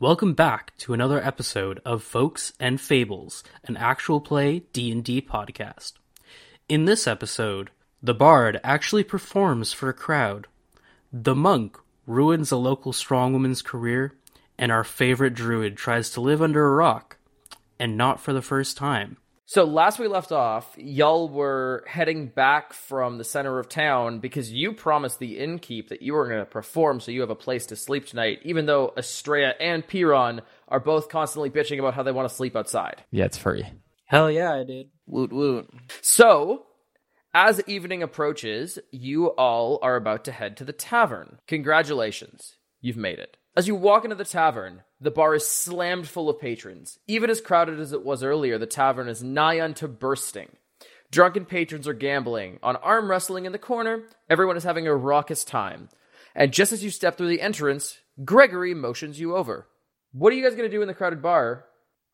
Welcome back to another episode of Folks and Fables, an actual play D&D podcast. In this episode, the bard actually performs for a crowd. The monk ruins a local strongwoman's career, and our favorite druid tries to live under a rock, and not for the first time. So last we left off, y'all were heading back from the center of town because you promised the innkeep that you were going to perform so you have a place to sleep tonight, even though Estrella and Piron are both constantly bitching about how they want to sleep outside. Yeah, it's free. Hell yeah, I did. Woot woot. So, as evening approaches, you all are about to head to the tavern. Congratulations, you've made it. As you walk into the tavern, the bar is slammed full of patrons. Even as crowded as it was earlier, the tavern is nigh unto bursting. Drunken patrons are gambling. On arm wrestling in the corner, everyone is having a raucous time. And just as you step through the entrance, Gregory motions you over. What are you guys going to do in the crowded bar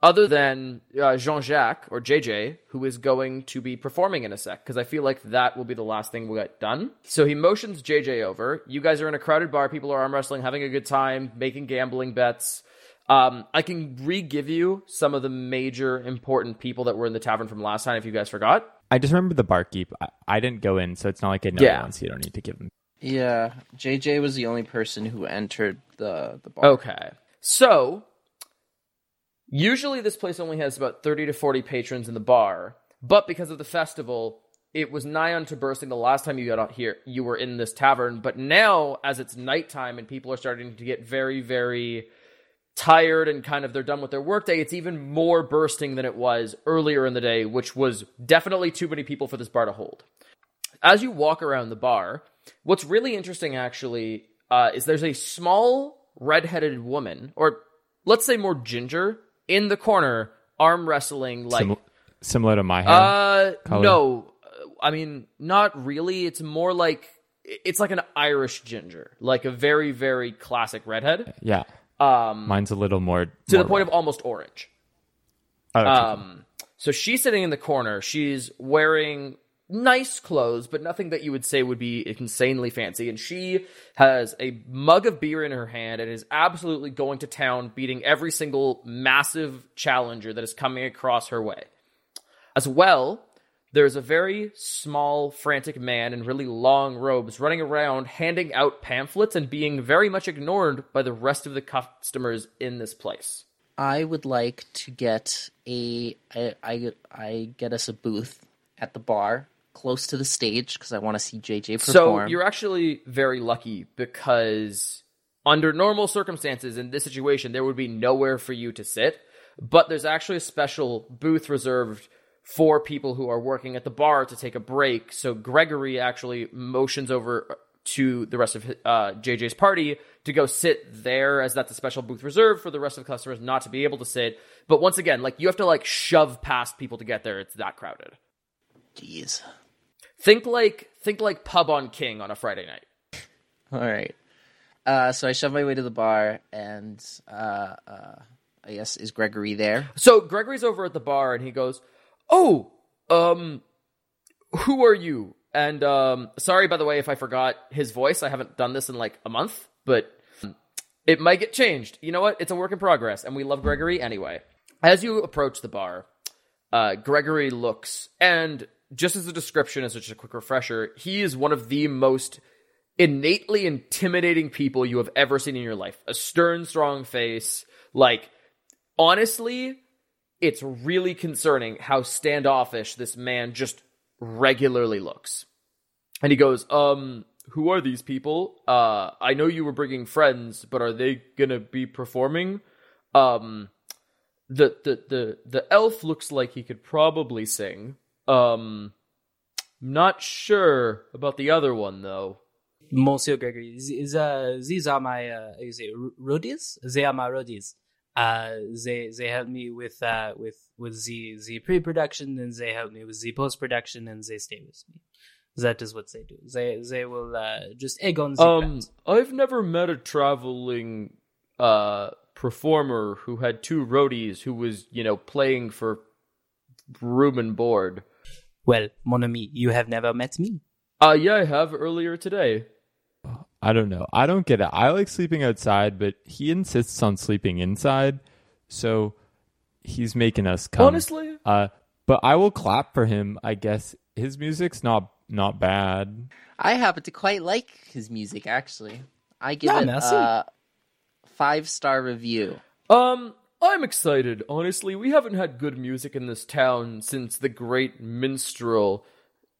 other than uh, Jean Jacques or JJ, who is going to be performing in a sec, because I feel like that will be the last thing we get done. So he motions JJ over. You guys are in a crowded bar. People are arm wrestling, having a good time, making gambling bets. Um, I can re give you some of the major important people that were in the tavern from last time if you guys forgot. I just remember the barkeep. I, I didn't go in, so it's not like I know Yeah. anyone, so you don't need to give them. Yeah, JJ was the only person who entered the the bar. Okay. So, usually this place only has about 30 to 40 patrons in the bar, but because of the festival, it was nigh unto bursting the last time you got out here. You were in this tavern, but now, as it's nighttime and people are starting to get very, very tired and kind of they're done with their workday, it's even more bursting than it was earlier in the day, which was definitely too many people for this bar to hold. As you walk around the bar, what's really interesting actually uh, is there's a small redheaded woman, or let's say more ginger, in the corner, arm wrestling like. Sim- similar to my hair. uh, color? no, I mean not really. It's more like it's like an Irish ginger, like a very very classic redhead. yeah, Um, mine's a little more to the more point of almost orange. Oh. Um, so she's sitting in the corner. She's wearing nice clothes, but nothing that you would say would be insanely fancy. And she has a mug of beer in her hand and is absolutely going to town, beating every single massive challenger that is coming across her way. As well, there's a very small, frantic man in really long robes running around handing out pamphlets and being very much ignored by the rest of the customers in this place. I would like to get a I, I I get us a booth at the bar close to the stage because I want to see JJ perform. So you're actually very lucky because under normal circumstances in this situation, there would be nowhere for you to sit. But there's actually a special booth reserved for people who are working at the bar to take a break. So Gregory actually motions over to the rest of uh, JJ's party to go sit there, as that's a special booth reserved for the rest of the customers not to be able to sit. But once again, like you have to like shove past people to get there. It's that crowded. Jeez. Think like think like pub on King on a Friday night. All right. Uh, so I shove my way to the bar, and uh, uh, I guess is Gregory there? So Gregory's over at the bar and he goes, "Oh, um, who are you?" And um, sorry by the way if I forgot his voice. I haven't done this in like a month, but it might get changed. You know what? It's a work in progress, and we love Gregory anyway. As you approach the bar, uh, Gregory looks, and just as a description, as just a quick refresher, he is one of the most innately intimidating people you have ever seen in your life. A stern, strong face, like honestly, it's really concerning how standoffish this man just regularly looks. And he goes, "Um, who are these people? Uh, I know you were bringing friends, but are they gonna be performing? Um, the the the the elf looks like he could probably sing. Um, not sure about the other one though. Monsieur Gregory, these, uh, these are my uh, you say roadies. They are my roadies. Uh, they they help me with uh with with the the pre-production and they help me with the post-production and they stay with me. That is what they do. They they will uh, just egg on the Um, crowd. I've never met a traveling uh performer who had two roadies who was you know playing for room and board. Well, mon ami, you have never met me. Uh yeah, I have earlier today. I don't know. I don't get it. I like sleeping outside, but he insists on sleeping inside. So he's making us come. Honestly, Uh, but I will clap for him. I guess his music's not not bad. I happen to quite like his music, actually. I give it merci. a five star review. Um, I'm excited. Honestly, we haven't had good music in this town since the great minstrel,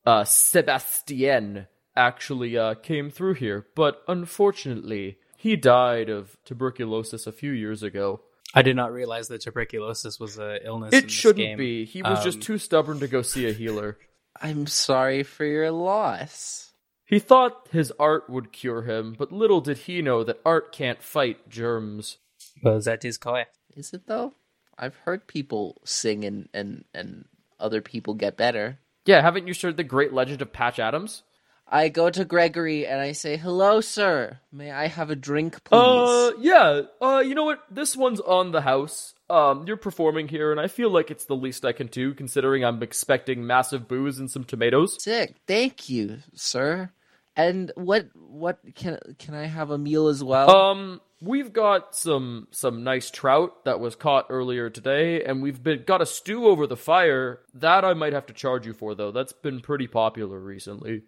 uh, Sebastien actually uh came through here. But unfortunately, he died of tuberculosis a few years ago. I did not realize that tuberculosis was an illness. in It this shouldn't game. be. He was just Um, too stubborn to go see a healer. I'm sorry for your loss. He thought his art would cure him, but little did he know that art can't fight germs. Well, that is correct. Is it though? I've heard people sing and, and, and other people get better. Yeah, haven't you heard the great legend of Patch Adams? I go to Gregory and I say, Hello, sir. May I have a drink, please? Uh, yeah. Uh, you know what? This one's on the house. Um, you're performing here, and I feel like it's the least I can do, considering I'm expecting massive booze and some tomatoes. Sick. Thank you, sir. And what what can can I have a meal as well? Um, we've got some some nice trout that was caught earlier today, and we've been got a stew over the fire. That I might have to charge you for, though. That's been pretty popular recently.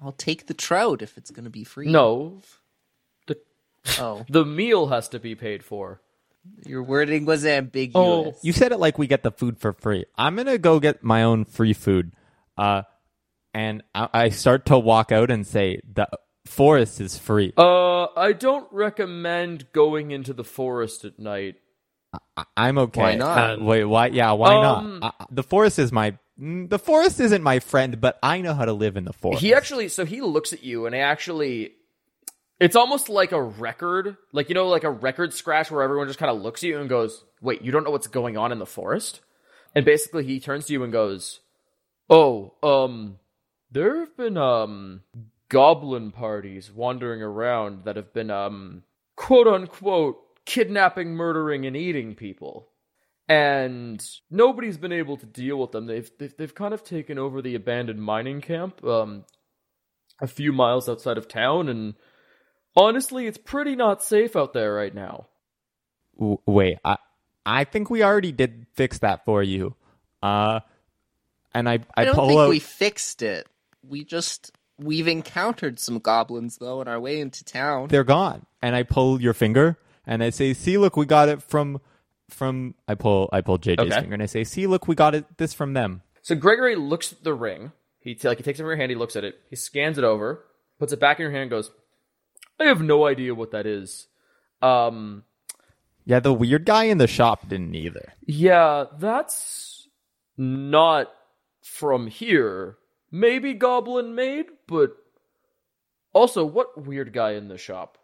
I'll take the trout if it's gonna be free. No, the Oh, the meal has to be paid for. your wording was ambiguous. Oh, You said it like we get the food for free. I'm gonna go get my own free food. Uh, and I, I start to walk out and say the forest is free. Uh, I don't recommend going into the forest at night. I- I'm okay. Why not? Uh, wait, why? Yeah, why Um, not? Uh, the forest is my. mm, The forest isn't my friend, but I know how to live in the forest. He actually, so he looks at you and he actually, it's almost like a record, like, you know, like a record scratch where everyone just kind of looks at you and goes, wait, you don't know what's going on in the forest? And basically he turns to you and goes, oh, um, there have been, um, goblin parties wandering around that have been, um, quote unquote, kidnapping, murdering, and eating people. And nobody's been able to deal with them. They've, they've, they've kind of taken over the abandoned mining camp, um, a few miles outside of town, and honestly, it's pretty not safe out there right now. Wait, I I think we already did fix that for you. Uh, and I I, I don't pull think out. we fixed it. We just we've encountered some goblins though on our way into town. They're gone, and I pull your finger and I say, "See, look, we got it from from." I pull I pull JJ's Okay. finger and I say, "See, look, we got it this from them." So Gregory looks at the ring. He t- like he takes it from your hand. He looks at it. He scans it over, puts it back in your hand, and goes, "I have no idea what that is." Um, Yeah, the weird guy in the shop didn't either. yeah, that's not from here. Maybe goblin made, but also, what weird guy in the shop?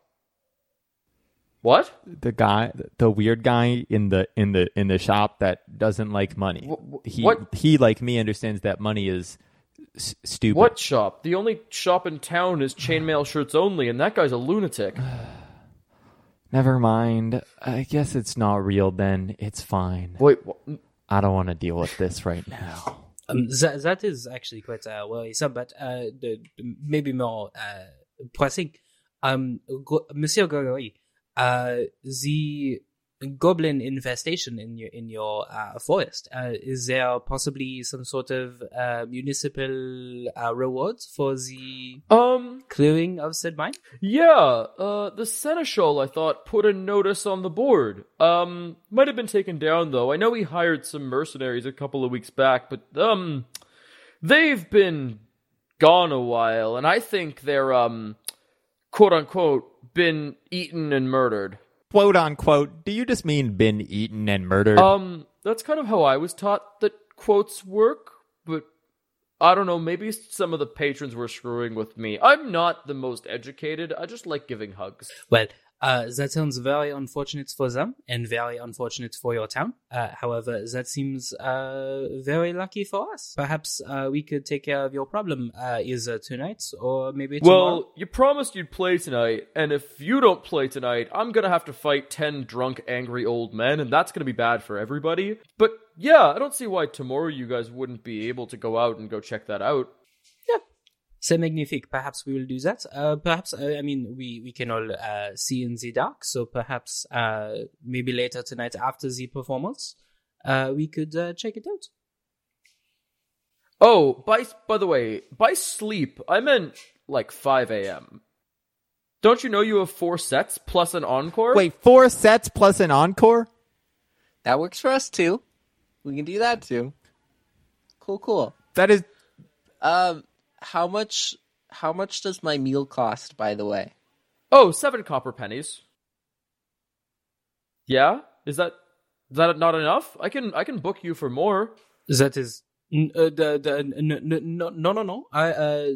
What? The guy, the weird guy in the in the in the shop that doesn't like money. Wh- wh- he what? he like me understands that money is s- stupid. What shop? The only shop in town is chainmail shirts only, and that guy's a lunatic. Never mind. I guess it's not real then. It's fine. Wait, wh- I don't want to deal with this right now. Um, that, that is actually quite uh, worrisome, but uh, the, maybe more uh, pressing. Um, Monsieur Gregory, uh, the goblin infestation in your in your uh, forest. Uh, is there possibly some sort of uh, municipal uh, rewards for the um, clearing of said mine? yeah, uh, the seneschal I thought put a notice on the board. Um, might have been taken down though. I know he hired some mercenaries a couple of weeks back, but um, they've been gone a while, and I think they're um, quote unquote, been eaten and murdered. Quote unquote. Do you just mean been eaten and murdered? Um, that's kind of how I was taught that quotes work, but I don't know, maybe some of the patrons were screwing with me. I'm not the most educated, I just like giving hugs. Well, uh, that sounds very unfortunate for them and very unfortunate for your town. Uh, however, that seems uh, very lucky for us. Perhaps uh, we could take care of your problem uh, either tonight or maybe tomorrow. Well, you promised you'd play tonight, and if you don't play tonight, I'm gonna have to fight 10 drunk, angry old men, and that's gonna be bad for everybody. But yeah, I don't see why tomorrow you guys wouldn't be able to go out and go check that out. C'est magnifique. Perhaps we will do that. Uh, perhaps, uh, I mean, we, we can all uh, see in the dark, so perhaps uh, maybe later tonight after the performance, uh, we could uh, check it out. Oh, by by the way, by sleep, I meant like 5 a.m. Don't you know you have four sets plus an encore? Wait, four sets plus an encore? That works for us too. We can do that too. Cool, cool. That is Um, how much? How much does my meal cost? By the way, Oh, seven copper pennies. Yeah, is that is that not enough? I can I can book you for more. That is. Uh, the, the, n- n- no, no, no, no. I, uh,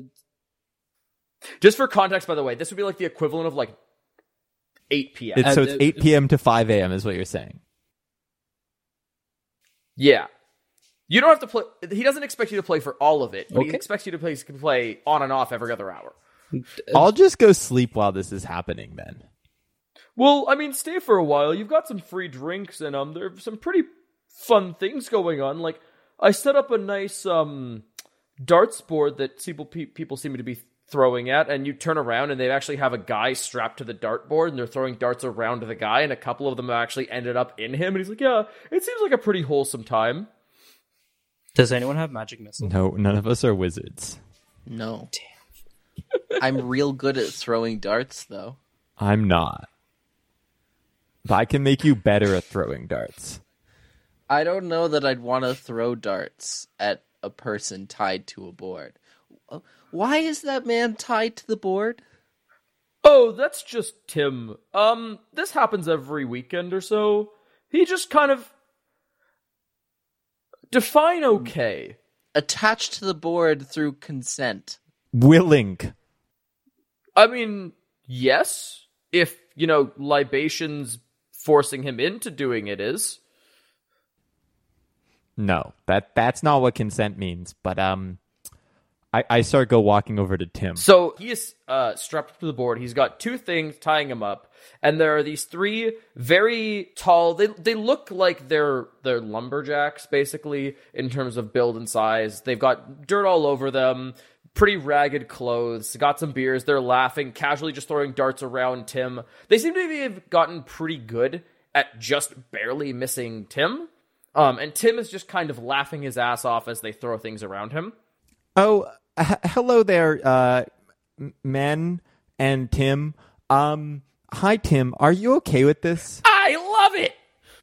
Just for context, by the way, this would be like the equivalent of like 8 p.m. it's, so it's uh, 8 p.m. to 5 a.m. is what you're saying. yeah, you don't have to play. He doesn't expect you to play for all of it, but he expects you to play, can play on and off every other hour. I'll just go sleep while this is happening then. Well, I mean, stay for a while. You've got some free drinks, and um, there's some pretty fun things going on. Like, I set up a nice um darts board that people pe- people seem to be throwing at, and you turn around, and they actually have a guy strapped to the dartboard, and they're throwing darts around the guy, and a couple of them actually ended up in him, and he's like, "Yeah, it seems like a pretty wholesome time." Does anyone have magic missile? No, none of us are wizards. no. Damn. I'm real good at throwing darts, though. I'm not. But I can make you better at throwing darts. I don't know that I'd want to throw darts at a person tied to a board. Uh, Why is that man tied to the board? Oh, that's just Tim. Um, this happens every weekend or so. He just kind of define okay. Attached to the board through consent. Willing. I mean, yes, if you know libations forcing him into doing it is. No, that that's not what consent means. But um, I I start go walking over to Tim. So he is uh, strapped up to the board. He's got two things tying him up, and there are these three very tall. They they look like they're they're lumberjacks basically in terms of build and size. They've got dirt all over them. Pretty ragged clothes. Got some beers. They're laughing, casually just throwing darts around Tim. They seem to have gotten pretty good at just barely missing Tim. Um, and Tim is just kind of laughing his ass off as they throw things around him. Oh, h- hello there, uh, men and Tim. Um, hi Tim. Are you okay with this? I love it.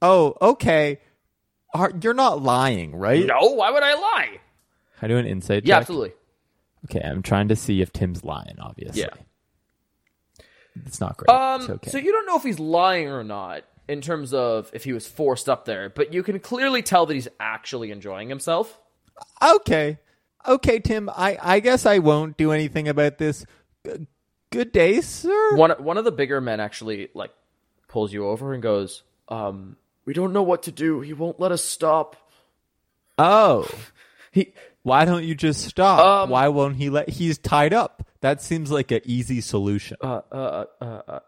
Oh, okay. Are you're not lying, right? No, why would I lie? Can I do an insight Yeah, check? absolutely. Okay, I'm trying to see if Tim's lying. Obviously, Yeah. it's not great. Um, it's okay. so you don't know if he's lying or not in terms of if he was forced up there, but you can clearly tell that he's actually enjoying himself. Okay. Okay, Tim. I, I guess I won't do anything about this. Good day, sir. One one of the bigger men actually like pulls you over and goes, "Um, we don't know what to do. He won't let us stop." Oh. He Why don't you just stop? Um, Why won't he let he's tied up? That seems like an easy solution. uh, uh, uh, uh,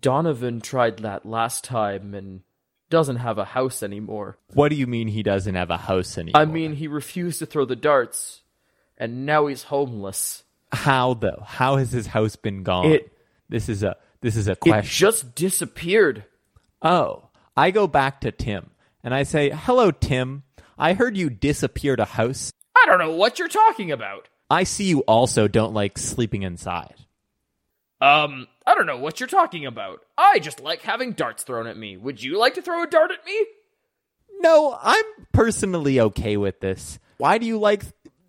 Donovan tried that last time and doesn't have a house anymore. what do you mean he doesn't have a house anymore? I mean, he refused to throw the darts, and now he's homeless. how though? How has his house been gone? It- this is a this is a It question. just disappeared. Oh, I go back to Tim and I say, "Hello, Tim. I heard you disappeared a house. I don't know what you're talking about. I see you also don't like sleeping inside." Um, I don't know what you're talking about. I just like having darts thrown at me. Would you like to throw a dart at me? No, I'm personally okay with this. Why do you like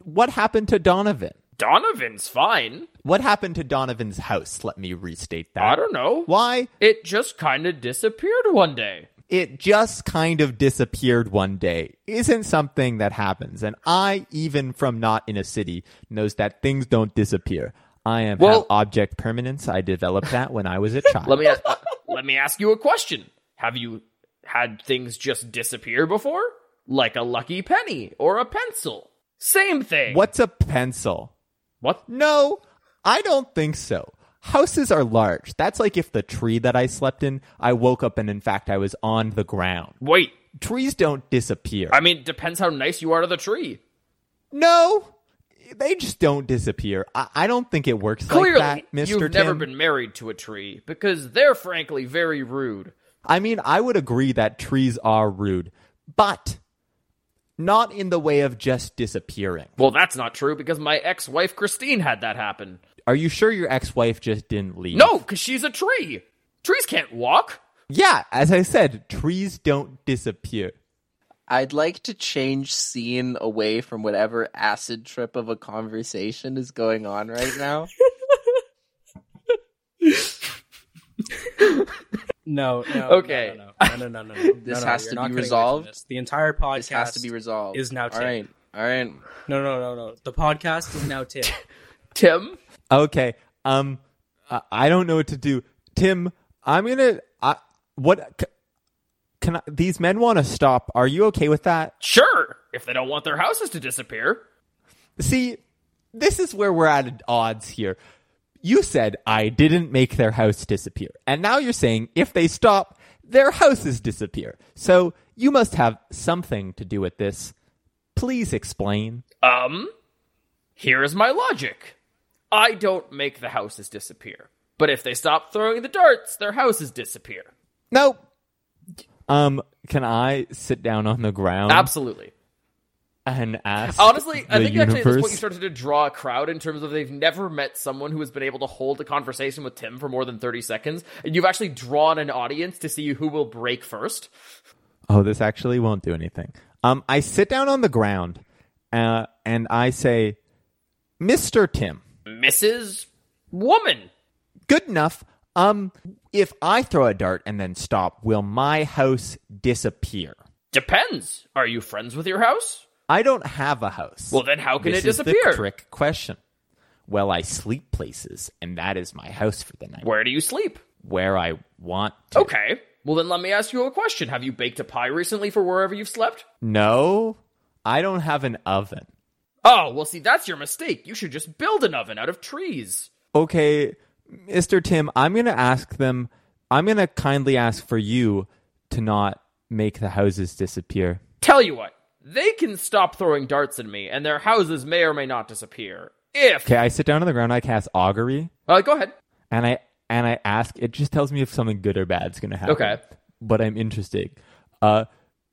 what happened to Donovan? Donovan's fine. What happened to Donovan's house? Let me restate that. I don't know. Why? It just kind of disappeared one day. It just kind of disappeared one day. Isn't something that happens. And I, even from not in a city, knows that things don't disappear. I am Well- object permanence. I developed that when I was a child. Let me ask, uh, let me ask you a question. Have you had things just disappear before? Like a lucky penny or a pencil? Same thing. What's a pencil? What? No, I don't think so. Houses are large. That's like if the tree that I slept in, I woke up and in fact I was on the ground. Wait. Trees don't disappear. I mean, depends how nice you are to the tree. no, they just don't disappear. I, I don't think it works Clearly, like that, Mister you've Tim. never been married to a tree because they're frankly very rude. I mean, I would agree that trees are rude, but not in the way of just disappearing. Well, that's not true because my ex-wife Christine had that happen. Are you sure your ex-wife just didn't leave? No, because she's a tree. Trees can't walk. Yeah, as I said, trees don't disappear. I'd like to change scene away from whatever acid trip of a conversation is going on right now. No, no. Okay. No, no, no, no, no. no, This no, has you're to be getting away from resolved? this. The entire podcast This has to be resolved. is now All Tim. right. All right. No, no, no, no. The podcast is now Tim. Tim, Okay, um, I, I don't know what to do. Tim, I'm gonna. I, what? c- Can I, these men want to stop? Are you okay with that? sure, if they don't want their houses to disappear. See, this is where we're at odds here. You said I didn't make their house disappear. And now you're saying if they stop, their houses disappear. So you must have something to do with this. Please explain. Um, here is my logic. I don't make the houses disappear. But if they stop throwing the darts, their houses disappear. Nope. Um, can I sit down on the ground Absolutely. And ask? Honestly, I the think actually at this point you started to draw a crowd in terms of they've never met someone who has been able to hold a conversation with Tim for more than 30 seconds. And you've actually drawn an audience to see who will break first. Oh, this actually won't do anything. Um, I sit down on the ground, uh, and I say, "Mr. Tim, Mrs. Woman. good enough. Um, if I throw a dart and then stop, will my house disappear? Depends. Are you friends with your house? I don't have a house. Well, then how can it disappear? this it is the trick question. Well, I sleep places, and that is my house for the night, Where do you sleep? where I want to. Okay. Well, then let me ask you a question. Have you baked a pie recently for wherever you've slept? No, I don't have an oven. Oh, well, see, that's your mistake. You should just build an oven out of trees. okay, Mr. Tim, I'm going to ask them, I'm going to kindly ask for you to not make the houses disappear. Tell you what, they can stop throwing darts at me, and their houses may or may not disappear. If. Okay, I sit down on the ground, I cast augury, Uh, go ahead. and I and I ask, it just tells me if something good or bad is going to happen. Okay. But I'm interested. Uh,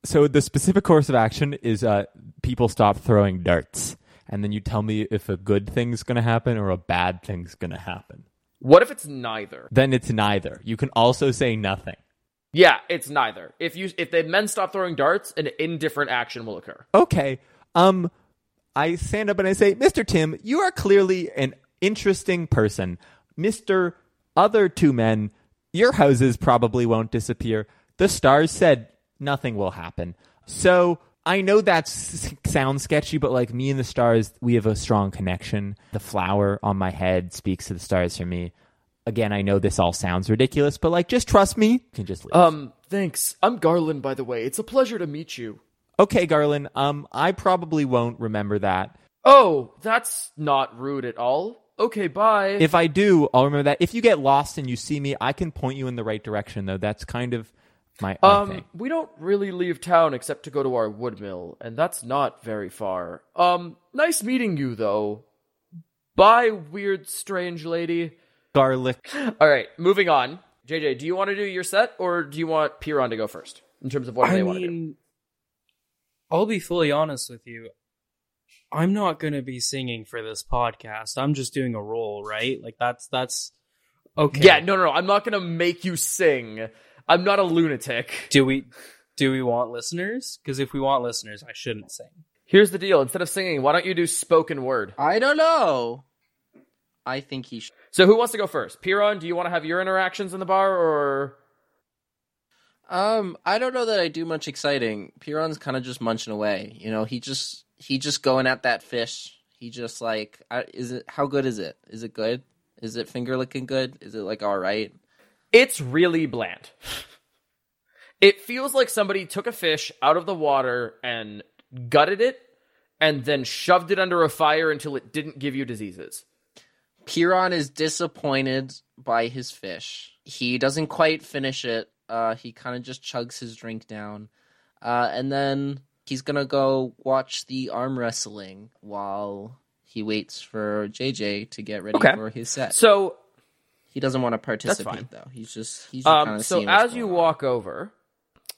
so the specific course of action is uh, people stop throwing darts, and then you tell me if a good thing's going to happen or a bad thing's going to happen. What if it's neither? Then it's neither. You can also say nothing. Yeah, it's neither. If you if the men stop throwing darts, an indifferent action will occur. okay um i stand up and i say mr tim you are clearly an interesting person. Mr other two men your houses probably won't disappear. The stars said nothing will happen. So i know that sounds sketchy but like me and the stars we have a strong connection. The flower on my head speaks to the stars for me again i know this all sounds ridiculous but like just trust me you can just leave. Um, thanks. I'm Garland, by the way. It's a pleasure to meet you. okay garland um i probably won't remember that Oh, that's not rude at all. Okay, bye. If I do, I'll remember that. If you get lost and you see me, I can point you in the right direction, though. That's kind of my, my um, thing. we don't really leave town except to go to our wood mill, and that's not very far. Um, nice meeting you, though. Bye, weird, strange lady. Garlic. All right, moving on. JJ, do you want to do your set, or do you want Piron to go first in terms of what I they want to do? I'll be fully honest with you. I'm not going to be singing for this podcast. I'm just doing a role, right? Like that's that's okay. Yeah, no, no, no. I'm not gonna make you sing. I'm not a lunatic. Do we do we want listeners? Because if we want listeners, I shouldn't sing. Here's the deal. Instead of singing, why don't you do spoken word? I don't know. I think he should. So who wants to go first? Piron, do you want to have your interactions in the bar, or Um, I don't know that I do much exciting. Piron's kind of just munching away. You know, he just he just going at that fish. He just like, I, is it? How good is it? Is it good? Is it finger looking good? Is it like all right? it's really bland? It feels like somebody took a fish out of the water and gutted it, and then shoved it under a fire until it didn't give you diseases. Piron is disappointed by his fish. He doesn't quite finish it. Uh, he kind of just chugs his drink down, uh, and then he's gonna go watch the arm wrestling while he waits for JJ to get ready Okay. for his set. So He doesn't want to fine. participate though. He's just he's just kind Um, so as you on. walk over,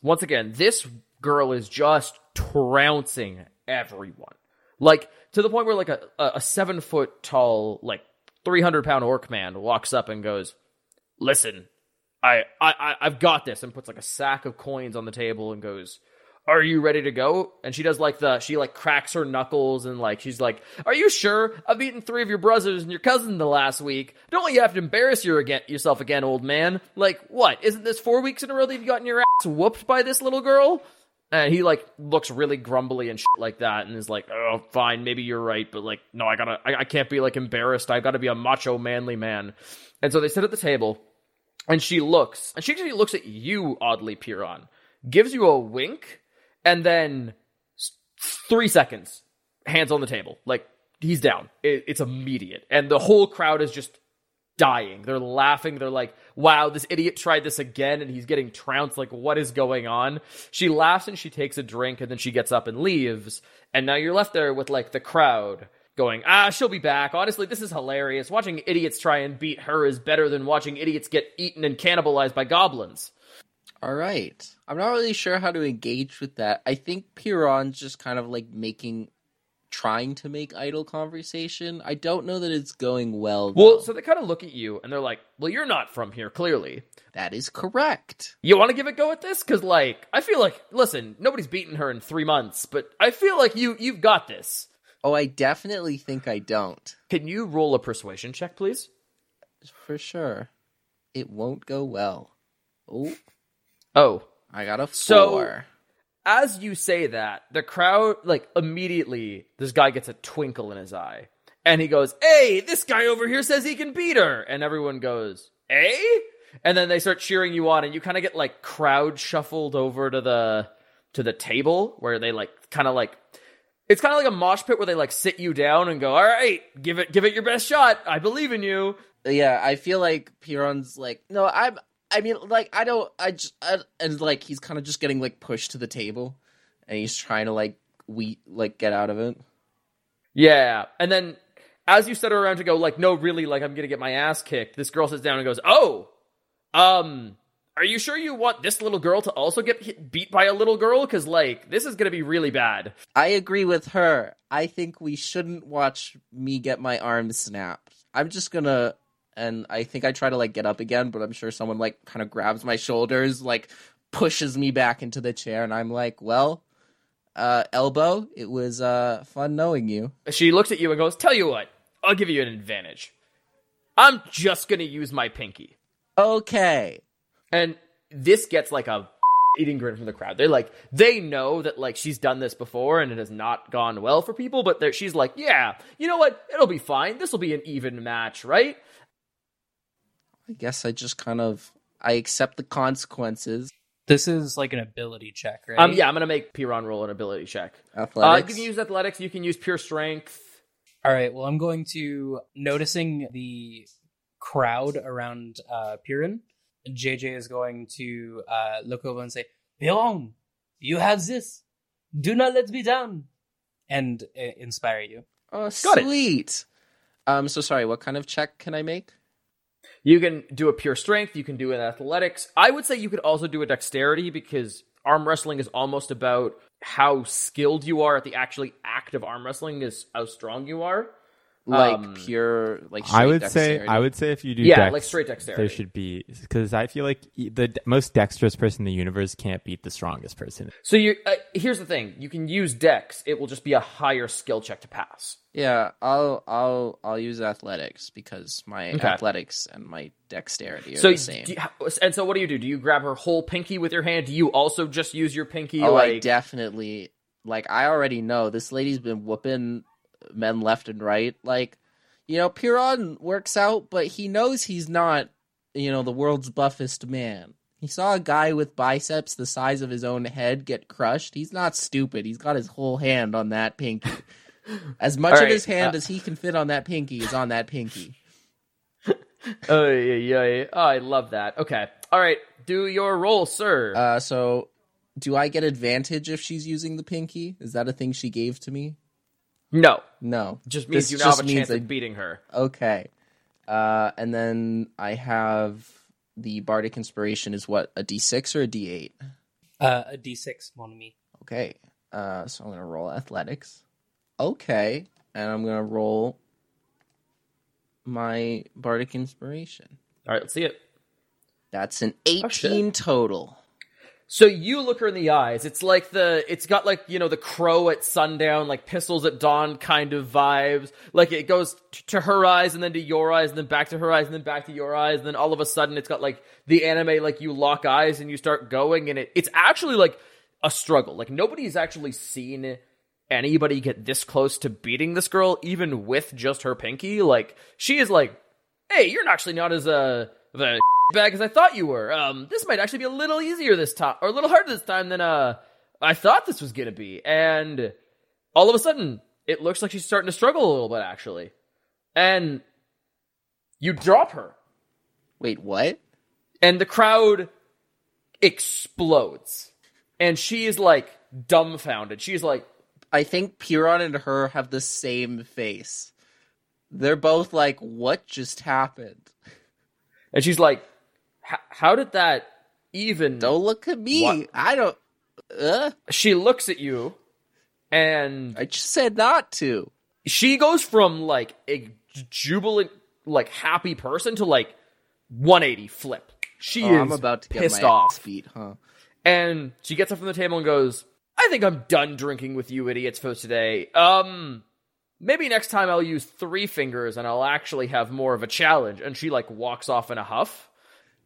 once again, this girl is just trouncing everyone, like to the point where like a, a seven foot tall, like three hundred pound orc man walks up and goes, "Listen, I, I I I've got this," and puts like a sack of coins on the table and goes. Are you ready to go? And she does like the she like cracks her knuckles and like she's like, "Are you sure? I've eaten three of your brothers and your cousin the last week. Don't you have to embarrass your again, yourself again, old man. Like what? Isn't this four weeks in a row that you've gotten your ass whooped by this little girl?" And he like looks really grumbly and shit like that, and is like, "Oh, fine, maybe you're right, but like, no, I gotta, I, I can't be like embarrassed. I gotta be a macho, manly man." And so they sit at the table, and she looks, and she actually looks at you oddly, Piron, gives you a wink, and then three seconds, hands on the table, like he's down. It, it's immediate, and the whole crowd is just dying. They're laughing. They're like, "Wow, this idiot tried this again, and he's getting trounced. Like, what is going on?" She laughs and she takes a drink, and then she gets up and leaves. And now you're left there with like the crowd going, "Ah, she'll be back." Honestly, this is hilarious. Watching idiots try and beat her is better than watching idiots get eaten and cannibalized by goblins. All right. I'm not really sure how to engage with that. I think Piron's just kind of like making trying to make idle conversation. I don't know that it's going well. Well, though. so they kind of look at you and they're like, "Well, you're not from here, clearly." that is correct. You want to give it a go at this? Because, like, I feel like, listen, nobody's beaten her in three months, but I feel like you you've got this. Oh, I definitely think I don't. Can you roll a persuasion check, please? For sure. It won't go well. Oh, Oh, I got a So- four. As you say that, the crowd, like, immediately, this guy gets a twinkle in his eye, and he goes, "Hey, this guy over here says he can beat her," and everyone goes, "Eh?" And then they start cheering you on, and you kind of get like crowd shuffled over to the to the table where they like kind of like it's kind of like a mosh pit where they like sit you down and go, "All right, give it, give it your best shot. I believe in you." yeah, I feel like Piron's like, no, I'm. I mean, like, I don't. I just I, and like he's kind of just getting like pushed to the table, and he's trying to like we like get out of it. Yeah. And then as you set her around to go, like, no, really, like, I'm gonna get my ass kicked, this girl sits down and goes, Oh, um, are you sure you want this little girl to also get hit, beat by a little girl? Cause, like, this is gonna be really bad. I agree with her. I think we shouldn't watch me get my arm snapped. I'm just gonna, and I think I try to like get up again, but I'm sure someone like kind of grabs my shoulders, like pushes me back into the chair, and I'm like, well, uh, elbow, it was uh fun knowing you. She looks at you and goes, Tell you what, I'll give you an advantage. I'm just gonna use my pinky. Okay. And this gets like a eating grin from the crowd. They're like, they know that like she's done this before and it has not gone well for people, but she's like, yeah, you know what? It'll be fine. This will be an even match, right? I guess I just kind of I accept the consequences. This is like an ability check, right? Um, yeah, I'm gonna make Piron roll an ability check. Uh, Athletics. you can use athletics. You can use pure strength. All right. Well, I'm going to noticing the crowd around uh, Piron. JJ is going to uh, look over and say, "Piron, you have this. Do not let me down," and uh, inspire you. oh, Got it. sweet. Um, so sorry. What kind of check can I make? You can do a pure strength. You can do an athletics. I would say you could also do a dexterity because arm wrestling is almost about how skilled you are at the actually act of arm wrestling is how strong you are. Like Um, pure, like I straight would dexterity? say I would say if you do Yeah, dex, like straight dexterity. there should be because I feel like the most dexterous person in the universe can't beat the strongest person. So you uh, here's the thing: you can use dex. It will just be a higher skill check to pass. Yeah, I'll I'll I'll use athletics because my Okay. athletics and my dexterity are So the same. you- and so what do you do? Do you grab her whole pinky with your hand? Do you also just use your pinky? oh, I definitely like. I already know this lady's been whooping men left and right. Like, you know, Piron works out, but he knows he's not, you know, the world's buffest man. He saw a guy with biceps the size of his own head get crushed. He's not stupid. He's got his whole hand on that pinky. As much All of his hand uh, as he can fit on that pinky is on that pinky. Oh yeah, yeah, yeah. Oh, I love that. Okay, all right. Do your roll, sir. Uh, so do I get advantage if she's using the pinky? Is that a thing she gave to me? No, No. just means This you now have just a means chance I- at beating her. Okay. Uh, and then I have the bardic inspiration is what a d6 or a d8. Uh, a d6, mon ami. Okay. Uh, so I'm gonna roll athletics. Okay, and I'm gonna roll my bardic inspiration. All right, let's see it. That's an Oh, shit. 18 total. So you look her in the eyes. It's like the, it's got like, you know, the crow at sundown, like pistols at dawn kind of vibes. Like it goes t- to her eyes and then to your eyes and then back to her eyes and then back to your eyes. And then all of a sudden it's got like the anime, like you lock eyes and you start going and it, it's actually like a struggle. Like nobody's actually seen anybody get this close to beating this girl, even with just her pinky. Like she is like, hey, you're actually not as uh, a bag as I thought you were. Um, this might actually be a little easier this time, or a little harder this time than uh I thought this was gonna be. And all of a sudden, it looks like she's starting to struggle a little bit, actually. And you drop her, Wait, what? and the crowd explodes, and she is like dumbfounded. She's like, I think Piron and her have the same face. They're both like, what just happened? and she's like, "H- how did that even? Don't look at me. What? I don't. Uh, She looks at you, and I just said not to. she goes from like a jubilant, like happy person to like 180 flip. She Oh, is I'm about to get pissed my off, beat, huh? and she gets up from the table and goes, "I think I'm done drinking with you idiots for today. Um, maybe next time I'll use three fingers and I'll actually have more of a challenge." And she like walks off in a huff.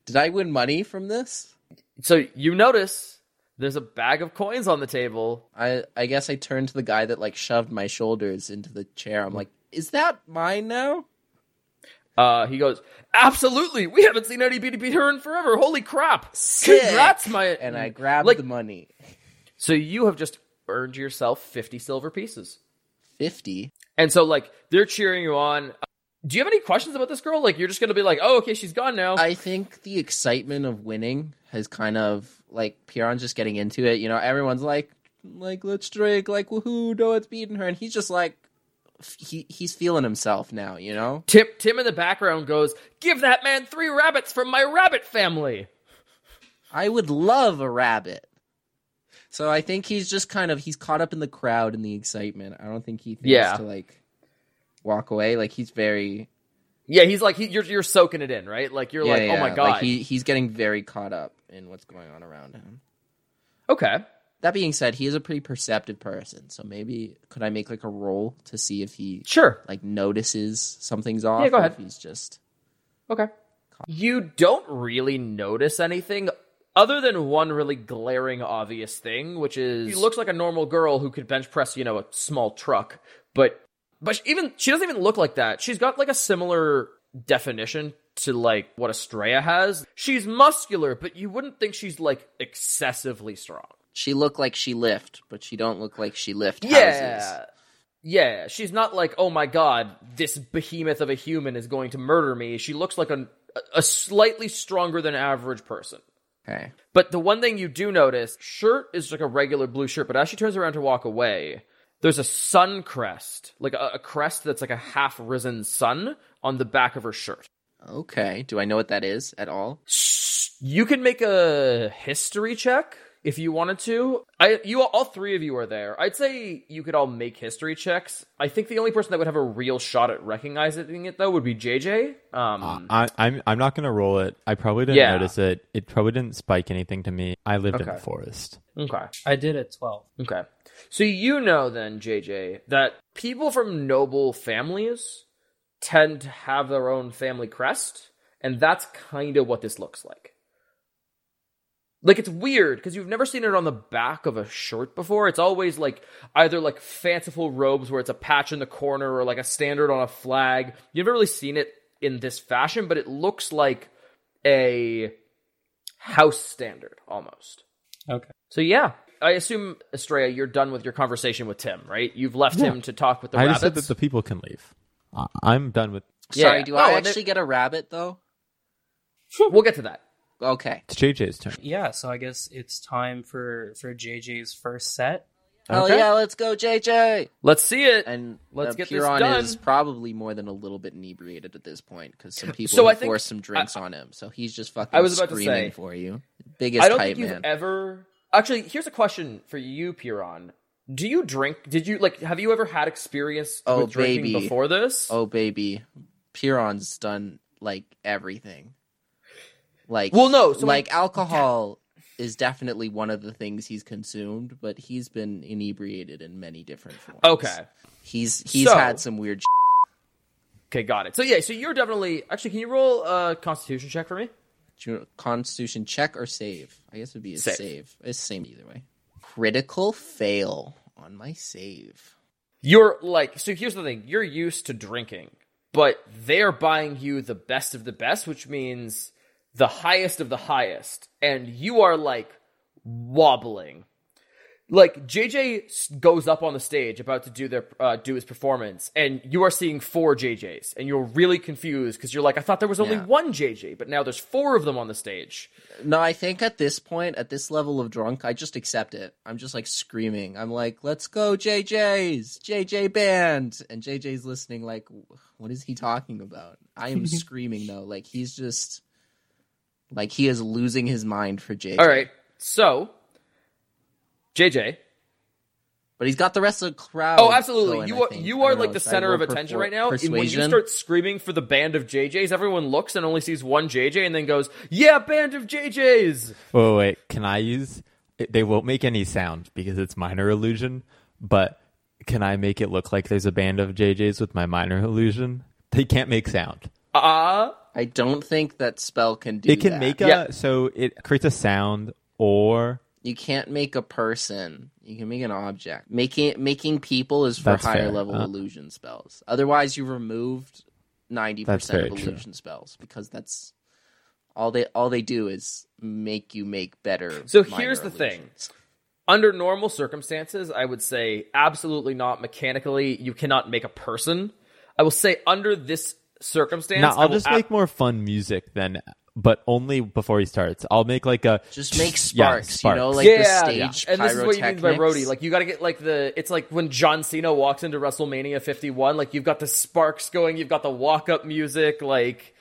Did I win money from this? So you notice there's a bag of coins on the table. I I guess I turned to the guy that like shoved my shoulders into the chair. I'm like, is that mine now? Uh, he goes, "Absolutely, we haven't seen anybody beat her in forever. Holy crap! Sick. Congrats, my!" And I grabbed Like- the money. So you have just earned yourself 50 silver pieces. Fifty. And so, like, they're cheering you on. Do you have any questions about this girl? Like, you're just going to be like, oh, okay, she's gone now. I think the excitement of winning has kind of like Piron's just getting into it. You know, everyone's like, like let's drink, like woohoo, no one's beating her, and he's just like, he he's feeling himself now. You know, Tim, Tim in the background goes, give that man three rabbits from my rabbit family. I would love a rabbit. So I think he's just kind of he's caught up in the crowd and the excitement. I don't think he thinks Yeah. to like walk away. Like he's very Yeah, he's like, he, you're, you're soaking it in, right? Like, you're yeah, like, oh my God. Like he he's getting very caught up in what's going on around him. okay. That being said, he is a pretty perceptive person. So maybe could I make like a roll to see if he Sure. like notices something's off? Yeah, go or ahead. If he's just Okay. You don't really notice anything other than one really glaring obvious thing, which is he looks like a normal girl who could bench press, you know, a small truck, but but she- even she doesn't even look like that. She's got like a similar definition to like what Estrella has. She's muscular, but you wouldn't think she's like excessively strong. she look like she lift, but she don't look like she lift Yeah. houses. Yeah, she's not like, oh my god, this behemoth of a human is going to murder me. She looks like a, a slightly stronger than average person. Okay. But the one thing you do notice, shirt is like a regular blue shirt, but as she turns around to walk away, there's a sun crest, like a, a crest that's like a half risen sun on the back of her shirt. Okay. Do I know what that is at all? You can make a history check if you wanted to. I you all three of you are there. I'd say you could all make history checks. I think the only person that would have a real shot at recognizing it though would be JJ. Um I, I'm I'm not gonna roll it. I probably didn't Yeah. notice it. It probably didn't spike anything to me. I lived in the forest. okay. I did at 12. Okay. So you know then, JJ, that people from noble families tend to have their own family crest, and that's kind of what this looks like. Like it's weird because you've never seen it on the back of a shirt before. It's always like either like fanciful robes where it's a patch in the corner or like a standard on a flag. You've never really seen it in this fashion, but it looks like a house standard almost. Okay. So yeah, I assume Estrella, you're done with your conversation with Tim, right? You've left him to talk with the I rabbits. just said that the people can leave. I, I'm done with. Sorry, Yeah. do Oh, I and actually get a rabbit though? We'll get to that. Okay. It's JJ's turn. Yeah, so I guess it's time for for JJ's first set. Hell Okay. yeah, let's go, JJ. Let's see it. And Let's get this Piron done. is probably more than a little bit inebriated at this point because some people So I have forced some drinks on him, so he's just fucking I was about to screaming say- for you. Biggest I don't hype think you've man. ever. Actually, here's a question for you, Piron. Do you drink? Did you like? Have you ever had experience Oh, with drinking before this? Oh baby, Piron's done like everything. Like Well, no, so like alcohol is definitely one of the things he's consumed, but he's been inebriated in many different forms. Okay. he's he's So- had some weird. Okay, got it. So yeah, so you're definitely actually. Can you roll a Constitution check for me? Constitution check or save? I guess it would be a Save. save. It's same either way. Critical fail on my save. You're like, so here's the thing: you're used to drinking, but they're buying you the best of the best, which means the highest of the highest, and you are like wobbling. Like JJ goes up on the stage about to do their uh, do his performance, and you are seeing four JJs, and you're really confused because you're like, I thought there was only Yeah. one JJ, but now there's four of them on the stage. No, I think at this point, at this level of drunk, I just accept it. I'm just like screaming. I'm like, "Let's go, JJ's JJ band!" And JJ's listening, like, "What is he talking about?" I am screaming though, like he's just like he is losing his mind for JJ. All right, so JJ, but he's got the rest of the crowd. Oh, absolutely. going, you are you are like know, the center of attention perfor- right now. And when you start screaming for the band of JJs, everyone looks and only sees one JJ and then goes, "Yeah, band of JJs." Wait, wait, can I use? They won't make any sound because it's minor illusion. But can I make it look like there's a band of JJs with my minor illusion? They can't make sound. Uh I don't think that spell can do. It can that. make a Yeah. so it creates a sound or You can't make a person. You can make an object. Making making people is for That's higher fair, level huh? illusion spells. Otherwise, you removed ninety percent very of true. illusion spells because that's all they all they do is make you make better. So minor here's the thing. under normal circumstances, I would say absolutely not. Mechanically, you cannot make a person. I will say under this circumstance, now I I'll will just ab- make more fun music then, but only before he starts. I'll make like a Just make sparks, Yeah, sparks. You know, like yeah, the stage and this is what you mean by pyrotechnics. roadie. Like you got to get like the. It's like when John Cena walks into WrestleMania 51. Like you've got the sparks going, you've got the walk up music. Like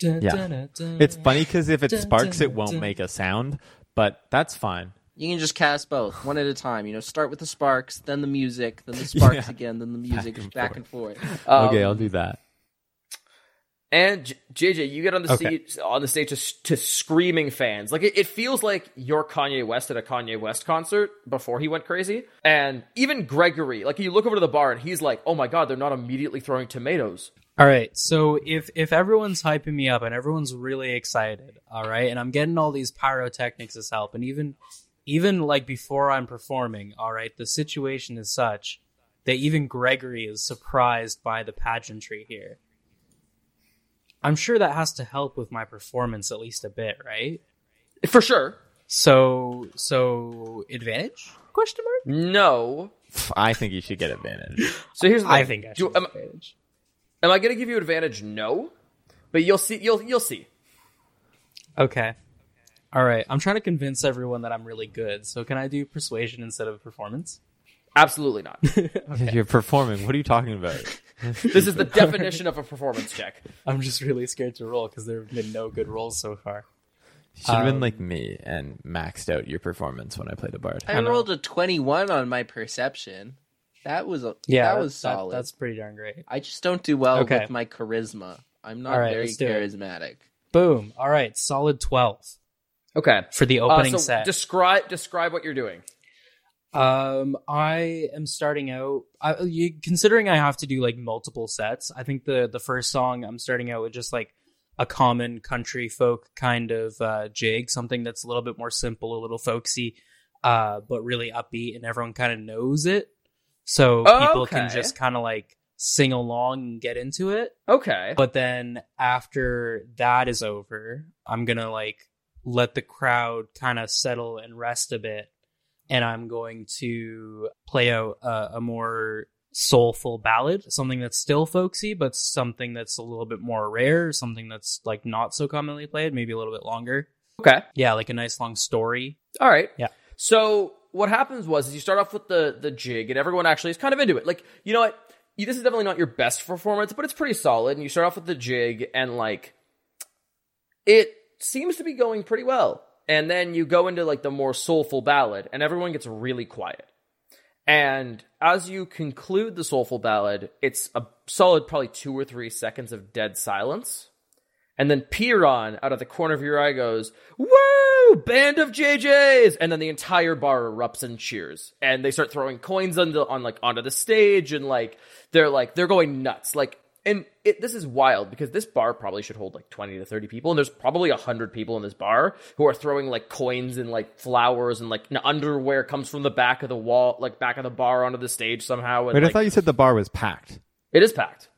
Yeah. It's funny because if it sparks, it won't make a sound, but that's fine. You can just cast both one at a time. You know, start with the sparks, then the music, then the sparks Yeah. again, then the music, and back forth. and forth. okay, um, I'll do that. And J- JJ, you get on the Okay. stage on the stage to, to screaming fans. Like it, it feels like you're Kanye West at a Kanye West concert before he went crazy. And even Gregory, like you look over to the bar and he's like, "Oh my god, they're not immediately throwing tomatoes." All right, so if if everyone's hyping me up and everyone's really excited, all right, and I'm getting all these pyrotechnics as help, and even even like before I'm performing, all right, the situation is such that even Gregory is surprised by the pageantry here. I'm sure that has to help with my performance at least a bit, right? For sure. So so advantage? Question mark? No. I think you should get advantage. So here's the thing. I think I Do- should am, advantage. am I going to give you advantage? No. But you'll see. You'll you'll see. Okay. All right. I'm trying to convince everyone that I'm really good. So can I do persuasion instead of performance? Absolutely not. You're performing. What are you talking about? this is the definition of a performance check. I'm just really scared to roll because there have been no good rolls so far. You should have been Um, like me and maxed out your performance when I played a bard. I know. rolled a twenty-one on my perception. That was a Yeah, that was that- solid. that's pretty darn great. I just don't do well Okay. with my charisma. I'm not All right, very let's do it. charismatic. Boom. All right. Solid 12 Okay. for the Uh, opening so set. describe describe what you're doing. Um, I am starting out. I, you, considering I have to do like multiple sets, I think the the first song I'm starting out with just like a common country folk kind of uh, jig, something that's a little bit more simple, a little folksy, uh, but really upbeat, and everyone kind of knows it, so people can just kind of like sing along and get into it. Okay. But then after that is over, I'm gonna like let the crowd kind of settle and rest a bit, and I'm going to play out a, a more soulful ballad, something that's still folksy, but something that's a little bit more rare, something that's like not so commonly played, maybe a little bit longer. Okay. Yeah, like a nice long story. All right. Yeah. So what happens was is you start off with the the jig, and everyone actually is kind of into it. Like, you know what? This is definitely not your best performance, but it's pretty solid. And you start off with the jig, and like, it seems to be going pretty well. And then you go into like the more soulful ballad, and everyone gets really quiet. And as you conclude the soulful ballad, it's a solid probably two or three seconds of dead silence. And then Piron, out of the corner of your eye, goes, Woo! Band of JJs! And then the entire bar erupts in cheers. And they start throwing coins on, the, on like onto the stage, and like they're like they're going nuts. Like, and it, this is wild because this bar probably should hold like twenty to thirty people, and there's probably hundred people in this bar who are throwing like coins and like flowers and like n- underwear comes from the back of the wall, like back of the bar onto the stage somehow. And Wait, I like, thought you said the bar was packed it is packed.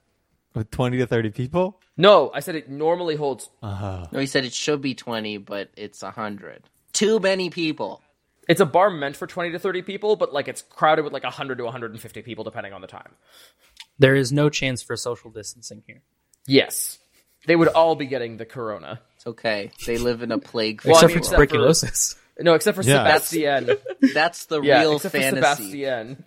with twenty to thirty people. No, I said it normally holds uh-huh. No, he said it should be 20, but it's 100. Too many people. it's a bar meant for 20 to 30 people, but like it's crowded with like 100 to 150 people depending on the time. There is no chance for social distancing here. Yes. They would all be getting the corona. It's okay. They live in a plague Well, I Except mean, for except for- tuberculosis. No, except for Yeah. Sebastian. That's the yeah, real except for fantasy. Sebastian.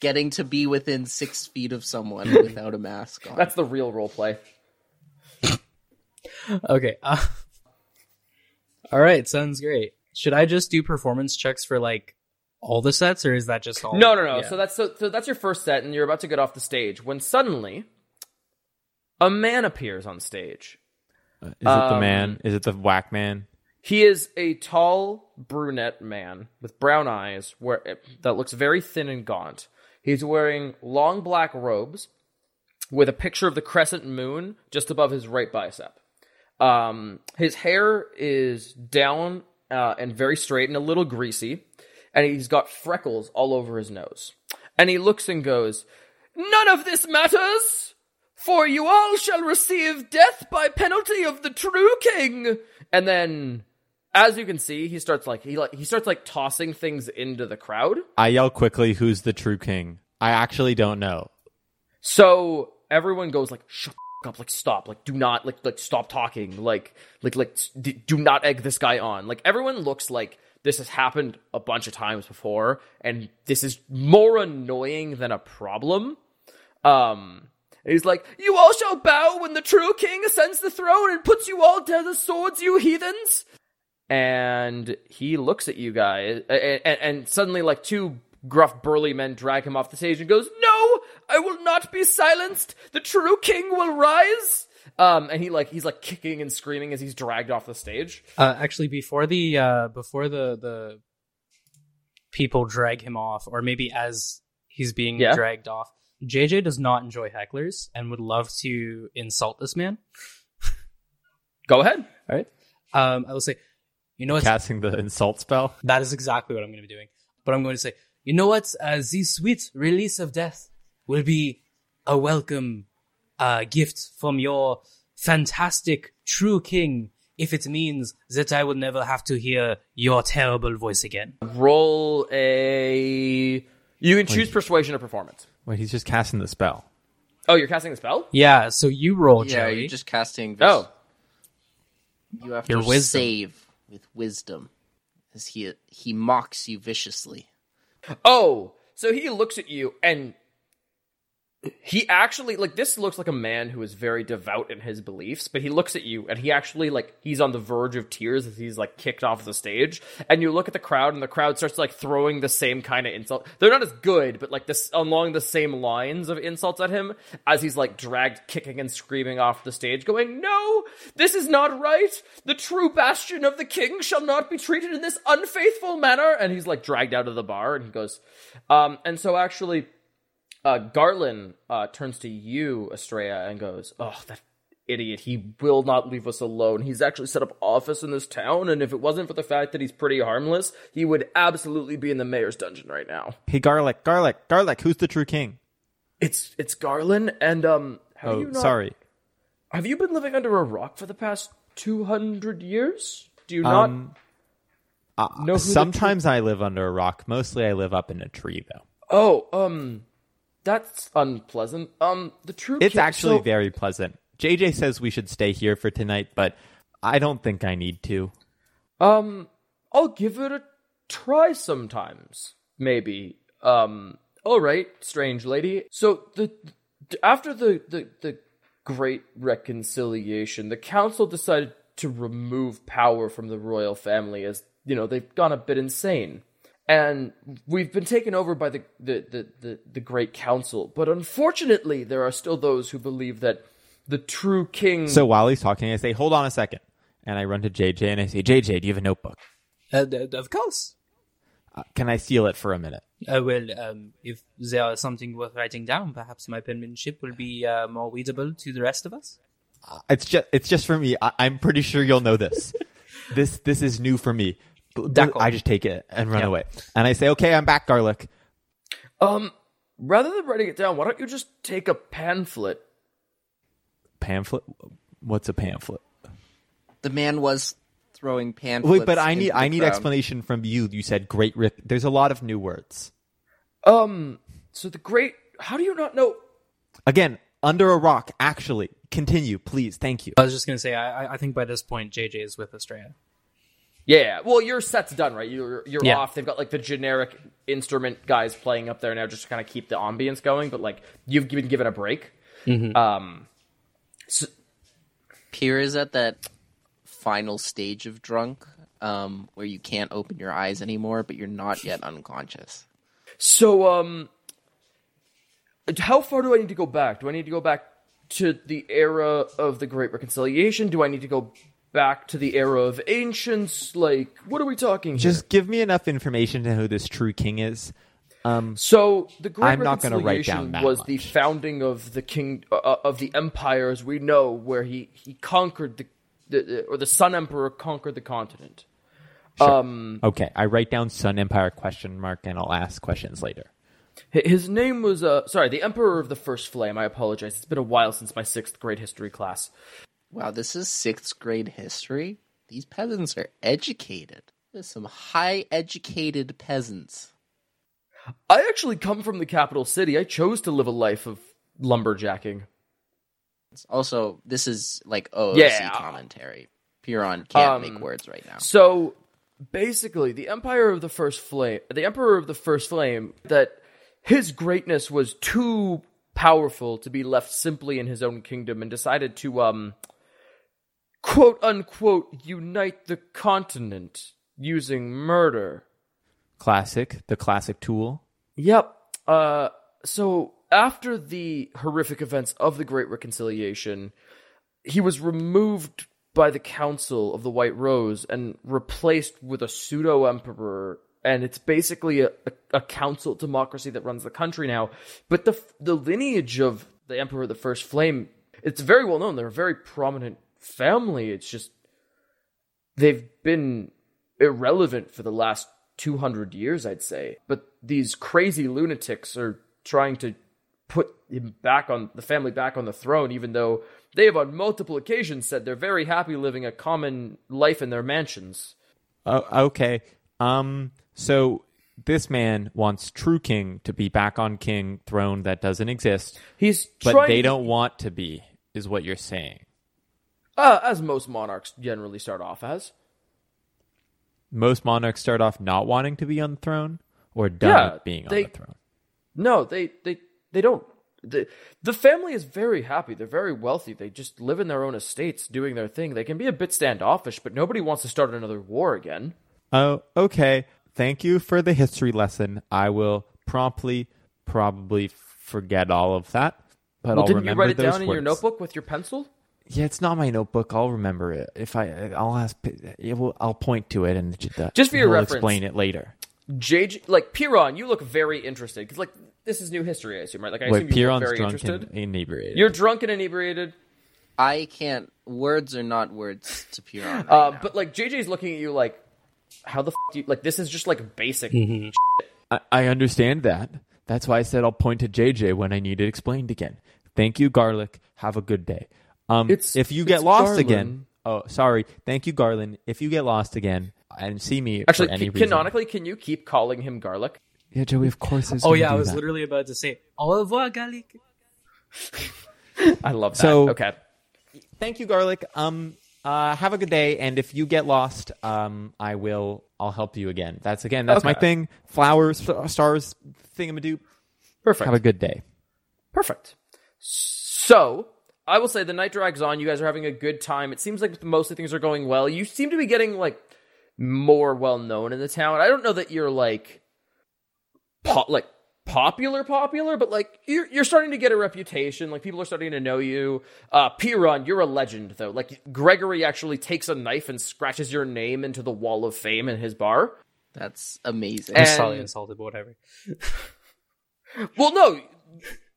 Getting to be within six feet of someone without a mask on. That's the real role play. Okay. Uh, all right, sounds great. Should I just do performance checks for like all the sets, or is that just all? No, no, no. Yeah. So that's so, so that's your first set, and you're about to get off the stage when suddenly a man appears on stage. Is it the Um, man? Is it the whack man? He is a tall brunette man with brown eyes, where that looks very thin and gaunt. He's wearing long black robes with a picture of the crescent moon just above his right bicep. Um, his hair is down uh, and very straight and a little greasy, and he's got freckles all over his nose. And he looks and goes, "None of this matters." For you all shall receive death by penalty of the true king. And then, as you can see, he starts like he like he starts like tossing things into the crowd. I yell quickly, "Who's the true king?" I actually don't know. So everyone goes like, "Shut up! Like stop! Like do not like like stop talking! Like like like d- do not egg this guy on!" Like everyone looks like this has happened a bunch of times before, and this is more annoying than a problem. Um, he's like, "You all shall bow when the true king ascends the throne and puts you all to the swords, you heathens." And he looks at you guys, and, and, and suddenly, like two gruff, burly men drag him off the stage and goes, "No, I will not be silenced. The true king will rise." Um, and he like he's like kicking and screaming as he's dragged off the stage. Uh, actually, before the uh, before the the people drag him off, or maybe as he's being Yeah. dragged off, JJ does not enjoy hecklers and would love to insult this man. Go ahead. All right. Um, I will say, you know what? Casting the insult spell. That is exactly what I'm going to be doing. But I'm going to say, you know what? Uh, the sweet release of death will be a welcome uh, gift from your fantastic true king if it means that I will never have to hear your terrible voice again. Roll a. You can choose persuasion or performance. Wait, he's just casting the spell. Oh, you're casting the spell. Yeah, so you roll, yeah, Joey. you're just casting. This, Oh, you have Your to wisdom. save with wisdom, as he he mocks you viciously. Oh, so he looks at you and he actually like this looks like a man who is very devout in his beliefs, but he looks at you and he actually like he's on the verge of tears as he's like kicked off the stage. And you look at the crowd and the crowd starts like throwing the same kind of insult. They're not as good, but like this along the same lines of insults at him as he's like dragged kicking and screaming off the stage, going, No, this is not right. The true bastion of the king shall not be treated in this unfaithful manner. And he's like dragged out of the bar and he goes, um, and so actually uh, Garland uh, turns to you, Estrella, and goes, "Oh, that idiot! He will not leave us alone. He's actually set up office in this town, and if it wasn't for the fact that he's pretty harmless, he would absolutely be in the mayor's dungeon right now." Hey, garlic, garlic, garlic. Who's the true king? It's it's Garland, and um, have Oh, you not, sorry. Have you been living under a rock for the past two hundred years? Do you not Um, who the Sometimes I live under a rock. Mostly, I live up in a tree, though. Oh, um, that's unpleasant. Um, the true It's king- actually so- very pleasant. JJ says we should stay here for tonight, but I don't think I need to. Um, I'll give it a try sometimes, maybe. Um, all right, strange lady. So the after the the the great reconciliation, the council decided to remove power from the royal family as you know they've gone a bit insane. And we've been taken over by the, the, the, the, the Great Council. But unfortunately, there are still those who believe that the true king. So while he's talking, I say, "Hold on a second. and I run to JJ and I say, "JJ, do you have a notebook? Uh, d- of course. Uh, can I steal it for a minute?" Uh, well, um, if there is something worth writing down, perhaps my penmanship will be uh, more readable to the rest of us. It's just it's just for me. I, I'm pretty sure you'll know this. this this is new for me. B- b- D'accord. I just take it and run Yeah. away. And I say, "Okay, I'm back, garlic." Um, rather than writing it down, why don't you just take a pamphlet? Pamphlet? What's a pamphlet? The man was throwing pamphlets. Wait, but I need I need crowd. explanation from you. You said great rip. There's a lot of new words. Um, so the great. How do you not know? Again, under a rock. Actually, continue, please. Thank you. I was just gonna say, I, I- I think by this point, JJ is with Estrella. Yeah, well, your set's done, right? You're you're Yeah. off. They've got like the generic instrument guys playing up there now, just to kind of keep the ambience going. But like you've been given a break. Um, so, Pier is at that final stage of drunk, um, where you can't open your eyes anymore, but you're not yet unconscious. so um, how far do I need to go back? Do I need to go back to the era of the Great Reconciliation? Do I need to go back to the era of ancients? Like, what are we talking? here? Just give me enough information to know who this true king is. Um, So the Great I'm not gonna write Reconciliation was the founding of the king uh, of the empire as we know, where he he conquered the, the, or the Sun Emperor conquered the continent. Um, okay, I write down Sun Empire question mark, and I'll ask questions later. his name was uh sorry, the Emperor of the First Flame. I apologize. It's been a while since my sixth grade history class. Wow, this is sixth grade history. These peasants are educated. There's some high educated peasants. I actually come from the capital city. I chose to live a life of lumberjacking. Also, this is like OOC Yeah. commentary. Piron can't Um, make words right now. So basically, the Empire of the First Flame, the Emperor of the First Flame, that his greatness was too powerful to be left simply in his own kingdom and decided to, um, quote unquote, unite the continent using murder. Classic, the classic tool. Yep. Uh, so after the horrific events of the Great Reconciliation, he was removed by the Council of the White Rose and replaced with a pseudo emperor. And it's basically a, a, a council democracy that runs the country now. But the the lineage of the Emperor of the First Flame, it's very well known. They're a very prominent family. It's just they've been irrelevant for the last 200 years, I'd say. But these crazy lunatics are trying to put him back on the family back on the throne, even though they have on multiple occasions said they're very happy living a common life in their mansions. Oh, okay. Um, so this man wants True King to be back on King throne that doesn't exist, He's but they to- don't want to be, is what you're saying. Uh, as most monarchs generally start off as. Most monarchs start off not wanting to be on the throne or done Yeah, being they- on the throne. No, they they they don't. The, the family is very happy. They're very wealthy. They just live in their own estates, doing their thing. They can be a bit standoffish, but nobody wants to start another war again. Oh, okay. Thank you for the history lesson. I will promptly, probably forget all of that, but Well, I'll didn't you write it down in your notebook with your pencil? Yeah, it's not my notebook. I'll remember it if I. I'll ask. it will- I'll point to it and the, Just for your he'll reference. explain it later. JJ, like Piron, you look very interested because like this is new history, I assume, right? Like I Wait, assume you look very drunk interested. and inebriated. You're drunk and inebriated, I can't. Words are not words to Piron. Right uh, now. but like JJ's looking at you like, how the f- do you like? This is just like basic. I, I understand that. That's why I said I'll point to JJ when I need it explained again. Thank you, Garlic. Have a good day. Um, It's- if you get lost Garland. again, oh, sorry. Thank you, Garland. If you get lost again and see me Actually, for any ca- reason, canonically, can you keep calling him Garlic? yeah, Joey, of course. is Oh gonna yeah, I was that. literally about to say au revoir, Gallic. I love that. So- okay, Thank you, Garlic. Um, uh, have a good day. And if you get lost, um, I will I'll help you again. That's again, that's my Okay. thing. Flowers, st- stars, thingamadoop. Perfect. Have a good day. Perfect. So, I will say the night drags on. You guys are having a good time. It seems like mostly things are going well. You seem to be getting like more well known in the town. I don't know that you're like po- like popular popular, but like you're you're starting to get a reputation. Like people are starting to know you. Uh Piron, you're a legend though. Like Gregory actually takes a knife and scratches your name into the wall of fame in his bar. That's amazing. And- I'm slightly insulted, but whatever. Well, no,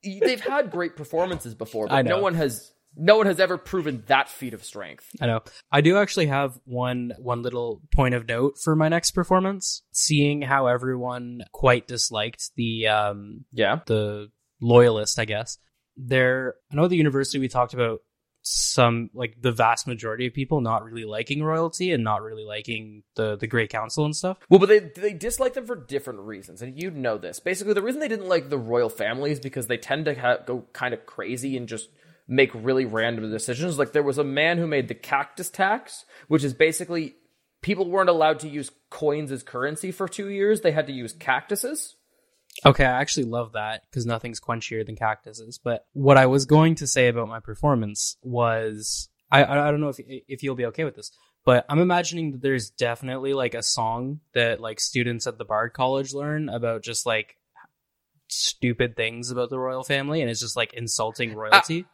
they've had great performances before, but no one has no one has ever proven that feat of strength. I know. I do actually have one one little point of note for my next performance. Seeing how everyone quite disliked the um Yeah. the loyalist, I guess. There I know the university we talked about some like the vast majority of people not really liking royalty and not really liking the the Great Council and stuff. Well, but they they dislike them for different reasons, and you know this. Basically, the reason they didn't like the royal family is because they tend to ha- go kind of crazy and just make really random decisions. Like there was a man who made the cactus tax, which is basically people weren't allowed to use coins as currency for two years; they had to use cactuses. Okay, I actually love that because nothing's quenchier than cactuses. But what I was going to say about my performance was I I don't know if if you'll be okay with this, but I'm imagining that there's definitely like a song that like students at the Bard College learn about just like stupid things about the royal family, and it's just like insulting uh, royalty.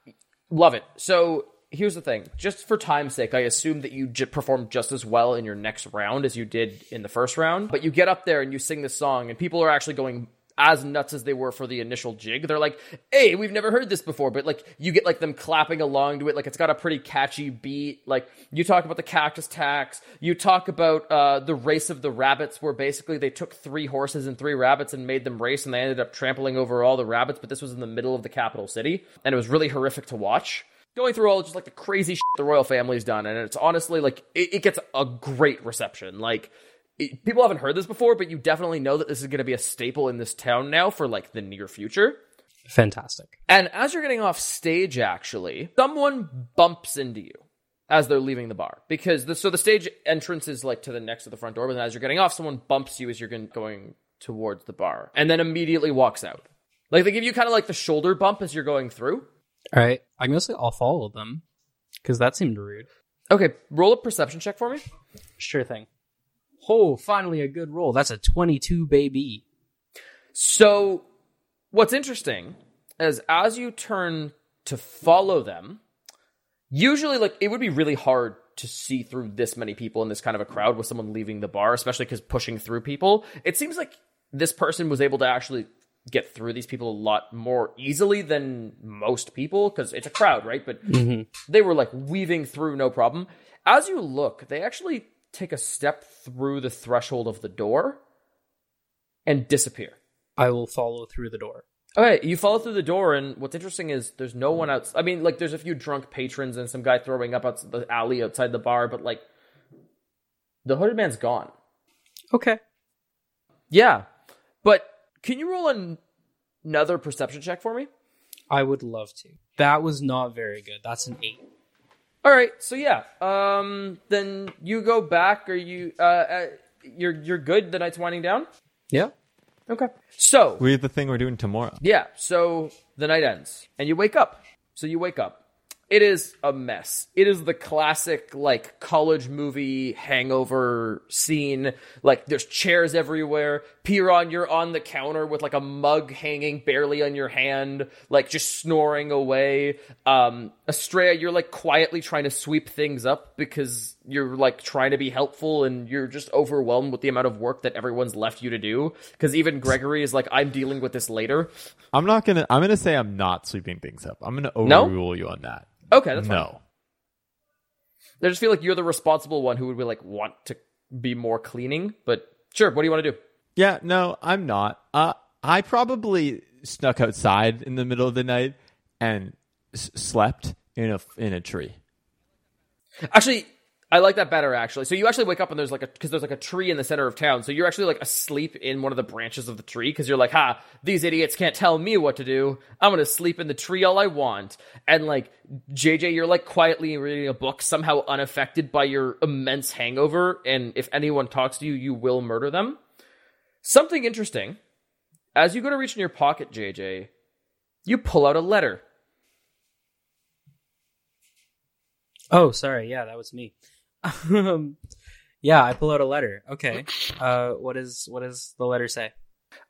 Love it. So here's the thing. Just for time's sake, I assume that you j- performed just as well in your next round as you did in the first round. But you get up there and you sing this song, and people are actually going as nuts as they were for the initial jig. They're like, "Hey, we've never heard this before." But like, you get like them clapping along to it. Like, it's got a pretty catchy beat. Like, you talk about the cactus tax. You talk about uh, the race of the rabbits, where basically they took three horses and three rabbits and made them race, and they ended up trampling over all the rabbits. But this was in the middle of the capital city, and it was really horrific to watch going through all just like the crazy shit the royal family's done, and it's honestly like it, it gets a great reception. Like people haven't heard this before, but you definitely know that this is going to be a staple in this town now for like the near future. Fantastic. And as you're getting off stage, actually, someone bumps into you as they're leaving the bar because the, so the stage entrance is like to the next to the front door, but then as you're getting off, someone bumps you as you're going towards the bar, and then immediately walks out. Like they give you kind of like the shoulder bump as you're going through. All right, I'm gonna say I'll follow them because that seemed rude. Okay, roll a perception check for me. Sure thing. Oh, finally a good roll. That's a 22, baby. So, what's interesting is as you turn to follow them, usually, like, it would be really hard to see through this many people in this kind of a crowd with someone leaving the bar, especially because pushing through people. It seems like this person was able to actually get through these people a lot more easily than most people because it's a crowd, right? But mm-hmm. they were like weaving through no problem. As you look, they actually take a step through the threshold of the door and disappear. I will follow through the door. Okay, you follow through the door, and what's interesting is there's no one else. I mean, like, there's a few drunk patrons and some guy throwing up outside the alley outside the bar, but like, the hooded man's gone. Okay. Yeah, but can you roll an- another perception check for me? I would love to. That was not very good. That's an eight. All right, so yeah, um, then you go back, or you, uh, uh you're you're good. The night's winding down. Yeah. Okay, so We have the thing we're doing tomorrow. Yeah, so the night ends and you wake up. So you wake up. It is a mess. It is the classic like college movie hangover scene. Like there's chairs everywhere. Piron, you're on the counter with like a mug hanging barely on your hand, like just snoring away. Um Estrella, you're like quietly trying to sweep things up because you're like trying to be helpful and you're just overwhelmed with the amount of work that everyone's left you to do. Because even Gregory is like, I'm dealing with this later. I'm not gonna. I'm gonna say I'm not sweeping things up. I'm gonna No? overrule you on that. Okay, that's fine. no. I just feel like you're the responsible one who would be like want to be more cleaning. But sure, what do you want to do? Yeah, no, I'm not. Uh, I probably snuck outside in the middle of the night and s- slept in a in a tree. Actually, I like that better actually. So you actually wake up and there's like a because there's like a tree in the center of town. So you're actually like asleep in one of the branches of the tree because you're like, ha, these idiots can't tell me what to do. I'm gonna sleep in the tree all I want. And like JJ, you're like quietly reading a book, somehow unaffected by your immense hangover. And if anyone talks to you, you will murder them. Something interesting. As you go to reach in your pocket, JJ, you pull out a letter. Oh, sorry. Yeah, that was me. Um, yeah, I pull out a letter. Okay. Uh, what is what does the letter say?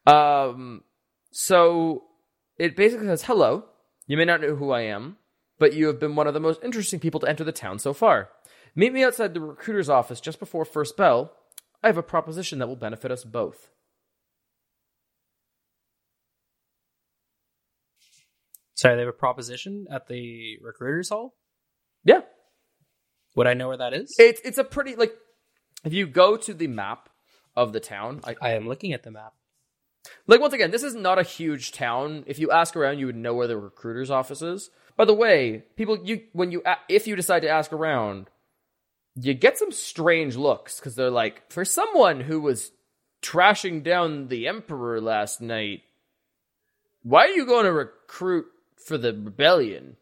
Um, so it basically says, "Hello. You may not know who I am, but you have been one of the most interesting people to enter the town so far. Meet me outside the recruiter's office just before first bell. I have a proposition that will benefit us both." Sorry, they have a proposition at the recruiters hall. Yeah, Would I know where that is? it's it's a pretty like if you go to the map of the town, I, I am looking at the map. Like once again, this is not a huge town. If you ask around, you would know where the recruiter's office is. By the way, people, you when you if you decide to ask around, you get some strange looks because they're like, for someone who was trashing down the emperor last night, why are you going to recruit for the rebellion?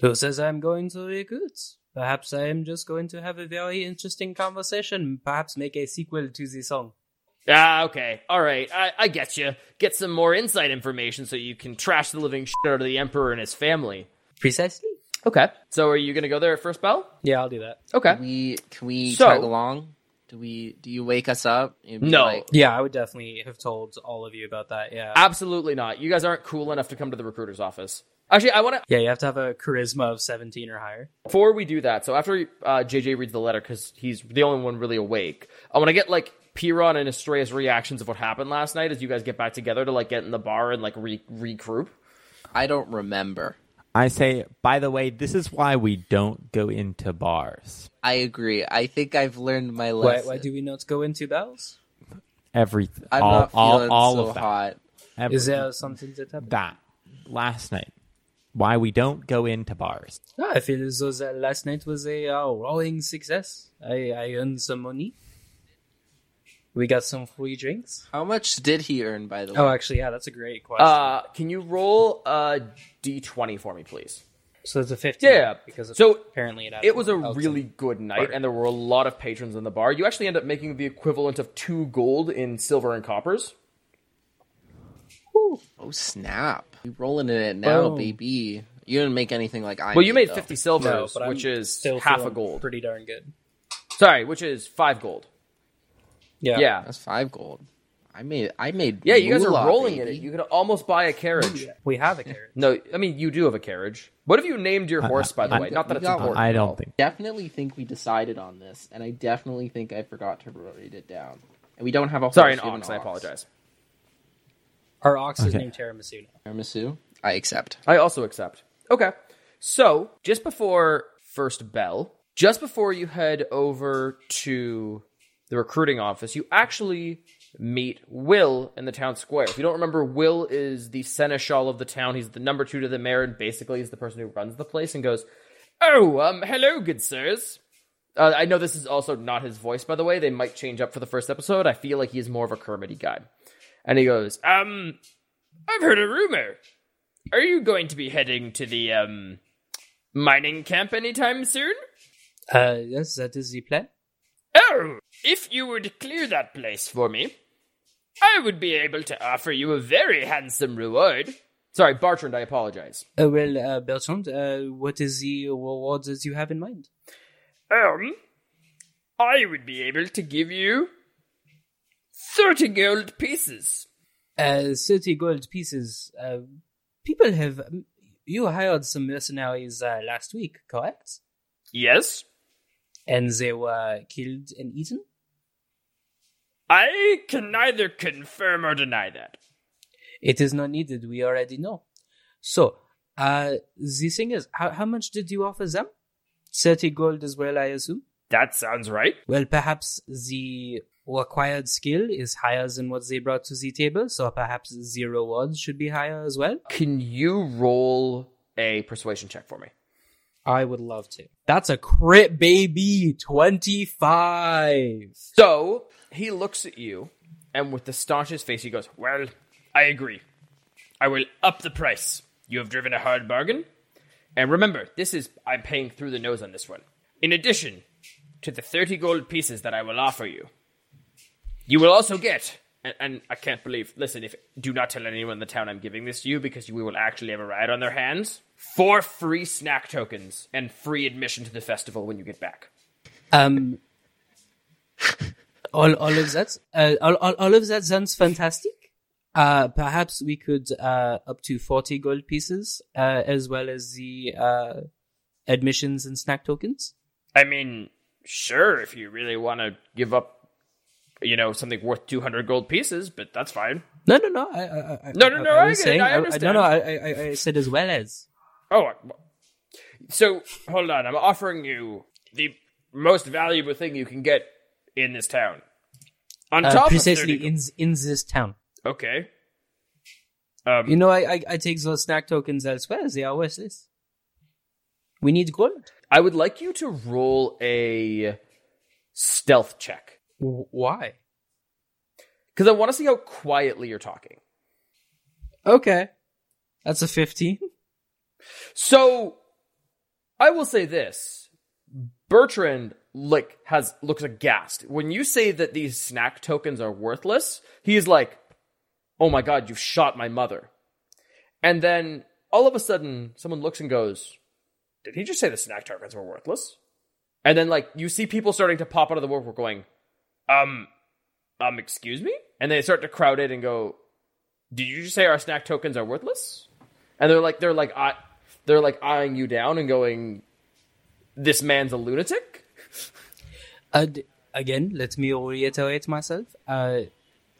Who says I'm going to recruit? Perhaps I am just going to have a very interesting conversation. Perhaps make a sequel to the song. Ah, okay, all right, I, I get you. Get some more inside information so you can trash the living shit out of the emperor and his family. Precisely. Okay, so are you gonna go there at first bell? Yeah, I'll do that. Okay. Can we can we So- tag along? Do we? Do you wake us up? and be No. like- Yeah, I would definitely have told all of you about that. Yeah. Absolutely not. You guys aren't cool enough to come to the recruiter's office. Actually, I want to. yeah, you have to have a charisma of 17 or higher. Before we do that, so after uh, JJ reads the letter, because he's the only one really awake, I want to get like Piron and Estrella's reactions of what happened last night as you guys get back together to like get in the bar and like re- regroup. I don't remember. I say, by the way, this is why we don't go into bars. I agree. I think I've learned my lesson. why do we not go into bells? Everything. I'm all, not all, feeling all so of that. hot. Every- Is there something that happened? that last night? Why we don't go into bars? Ah, I feel as though that last night was a uh, roaring success. I, I earned some money. We got some free drinks. How much did he earn, by the way? Oh, actually, yeah, that's a great question. Uh, can you roll a d20 for me, please? so it's a 15. Yeah. Because So apparently it, it was a outside. really good night, and there were a lot of patrons in the bar. You actually end up making the equivalent of two gold in silver and coppers. oh snap! You rolling in it now, Boom. baby. You didn't make anything like I. Well, you made though. 50 No, silvers, but I'm which is still half a gold. Pretty darn good. Sorry, which is five gold. Yeah. Yeah. That's five gold. I made. I made. Yeah, you guys are moolah, rolling in it. You could almost buy a carriage. We have a carriage. No, I mean you do have a carriage. What have you named your horse, by the I- way? Not that we it's got important. I don't think. Definitely think we decided on this, and I definitely think I forgot to write it down. And we don't have a Sorry, an horse, we have ox. I apologize. Our ox is Okay. named tiramisu. now. Tiramisu. I accept. I also accept. Okay. So, just before first bell, just before you head over to the recruiting office, you actually meet Will in the town square. If you don't remember, Will is the seneschal of the town. He's the number two to the mayor, and basically he's the person who runs the place and goes, Oh, um, hello, good sirs. Uh, I know this is also not his voice, by the way. They might change up for the first episode. I feel like he is more of a Kermity guy. And he goes, Um, I've heard a rumor. Are you going to be heading to the, um, mining camp anytime soon? Uh, yes, that is the plan. Oh, if you would clear that place for me, I would be able to offer you a very handsome reward. Sorry, Bartrand, I apologize. Uh, well, uh, Bertrand, uh, what is the reward that you have in mind? Um, I would be able to give you 30 gold pieces. Uh, 30 gold pieces. Uh, people have. You hired some mercenaries uh, last week, correct? Yes? And they were killed and eaten? I can neither confirm or deny that. It is not needed. We already know. So, uh, the thing is, how, how much did you offer them? 30 gold as well, I assume? That sounds right. Well, perhaps the required skill is higher than what they brought to the table, so perhaps zero rewards should be higher as well. Can you roll a persuasion check for me? I would love to. That's a crit, baby. 25. So he looks at you, and with the staunchest face, he goes, Well, I agree. I will up the price. You have driven a hard bargain. And remember, this is, I'm paying through the nose on this one. In addition to the 30 gold pieces that I will offer you, you will also get, and, and I can't believe, listen, if do not tell anyone in the town I'm giving this to you because we will actually have a ride on their hands. Four free snack tokens and free admission to the festival when you get back. Um, all, all of that, uh, all, all, all of that sounds fantastic. Uh, perhaps we could, uh, up to 40 gold pieces, uh, as well as the, uh, admissions and snack tokens. I mean, sure, if you really want to give up, you know, something worth 200 gold pieces, but that's fine. No, no, no. I, I, I, No, no, no, I get it, saying, I no, understand. no, I, I, I said as well as. Oh, so hold on. I'm offering you the most valuable thing you can get in this town. On Uh, top precisely of 30 in, in this town. Okay. Um, You know, I, I, I take those snack tokens elsewhere. They are worthless. We need gold. I would like you to roll a stealth check Why? because I want to see how quietly you're talking. Okay. That's a 15. So, I will say this: Bertrand like has looks aghast when you say that these snack tokens are worthless. He's like, "Oh my god, you've shot my mother!" And then all of a sudden, someone looks and goes, "Did he just say the snack tokens were worthless?" And then like you see people starting to pop out of the woodwork, going, "Um, um, excuse me," and they start to crowd in and go, "Did you just say our snack tokens are worthless?" And they're like, they're like, I, they're like eyeing you down and going, "This man's a lunatic." Uh, again, let me reiterate myself. Uh,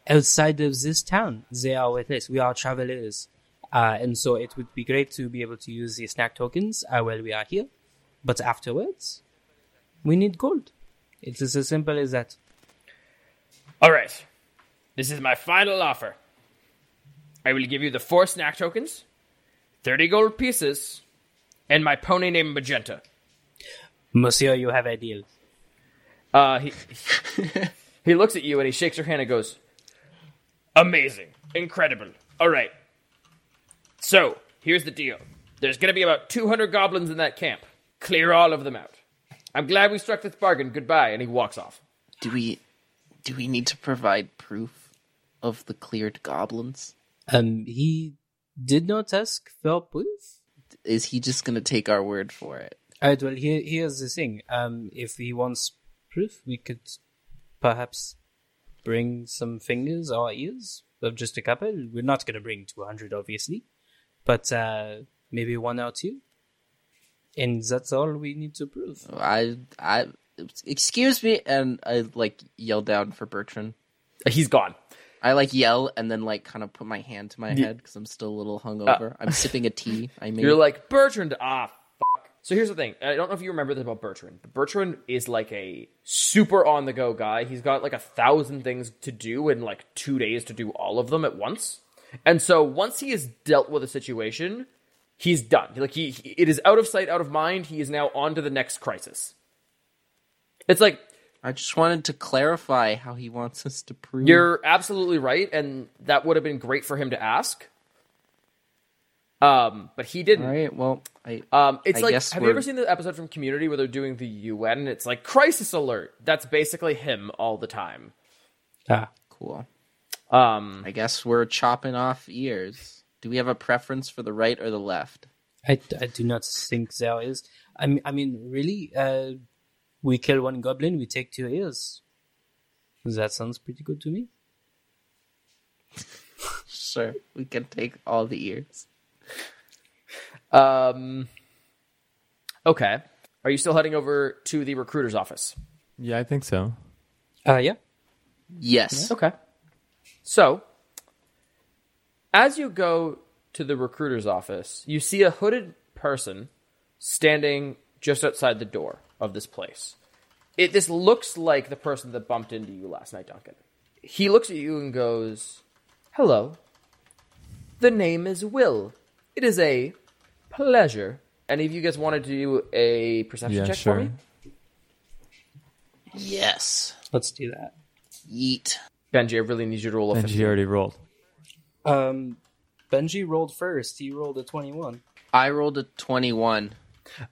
outside of this town, they are us. We are travelers. Uh, and so it would be great to be able to use the snack tokens uh, while we are here. But afterwards, we need gold. It is as simple as that. All right, this is my final offer. I will give you the four snack tokens, thirty gold pieces, and my pony named Magenta. Monsieur, you have a deal. Uh, he he looks at you and he shakes your hand and goes, "Amazing, incredible. All right. So here's the deal. There's gonna be about 200 goblins in that camp. Clear all of them out. I'm glad we struck this bargain. Goodbye." And he walks off. Do we do we need to provide proof of the cleared goblins? Um, he did not ask for proof. Is he just gonna take our word for it? Alright, well, here, here's the thing. Um, if he wants proof, we could perhaps bring some fingers or ears of just a couple. We're not going to bring 200, obviously, but uh, maybe one or two. And that's all we need to prove. I I excuse me, and I like yell down for Bertrand. He's gone. I like yell and then like kind of put my hand to my head because I'm still a little hungover. I'm sipping a tea. I mean, You're like Bertrand. Ah, fuck. So here's the thing. I don't know if you remember this about Bertrand, but Bertrand is like a super on the go guy. He's got like a thousand things to do in like two days to do all of them at once. And so once he has dealt with a situation, he's done. Like he, he it is out of sight, out of mind. He is now on to the next crisis. It's like I just wanted to clarify how he wants us to prove. You're absolutely right, and that would have been great for him to ask. Um, but he didn't. all right. Well, I Um, it's I like, guess have you we're- ever seen the episode from Community where they're doing the UN? And it's like crisis alert. That's basically him all the time. Ah, cool. Um, I guess we're chopping off ears. Do we have a preference for the right or the left? I, I do not think there is. I mean, I mean, really, uh, we kill one goblin, we take two ears. That sounds pretty good to me. Sure, we can take all the ears. um, okay. Are you still heading over to the recruiter's office? Yeah, I think so. Uh, yeah. Yes. Okay. So, as you go to the recruiter's office, you see a hooded person standing just outside the door of this place. It this looks like the person that bumped into you last night, Duncan. He looks at you and goes, "Hello. The name is Will. It is a pleasure." any of you guys want to do a perception Yeah, check sure. for me? Yes. Let's do that. Yeet. Benji, I really need you to roll a And 15. she already rolled. Um, Benji rolled first. He rolled a twenty-one. I rolled a 21.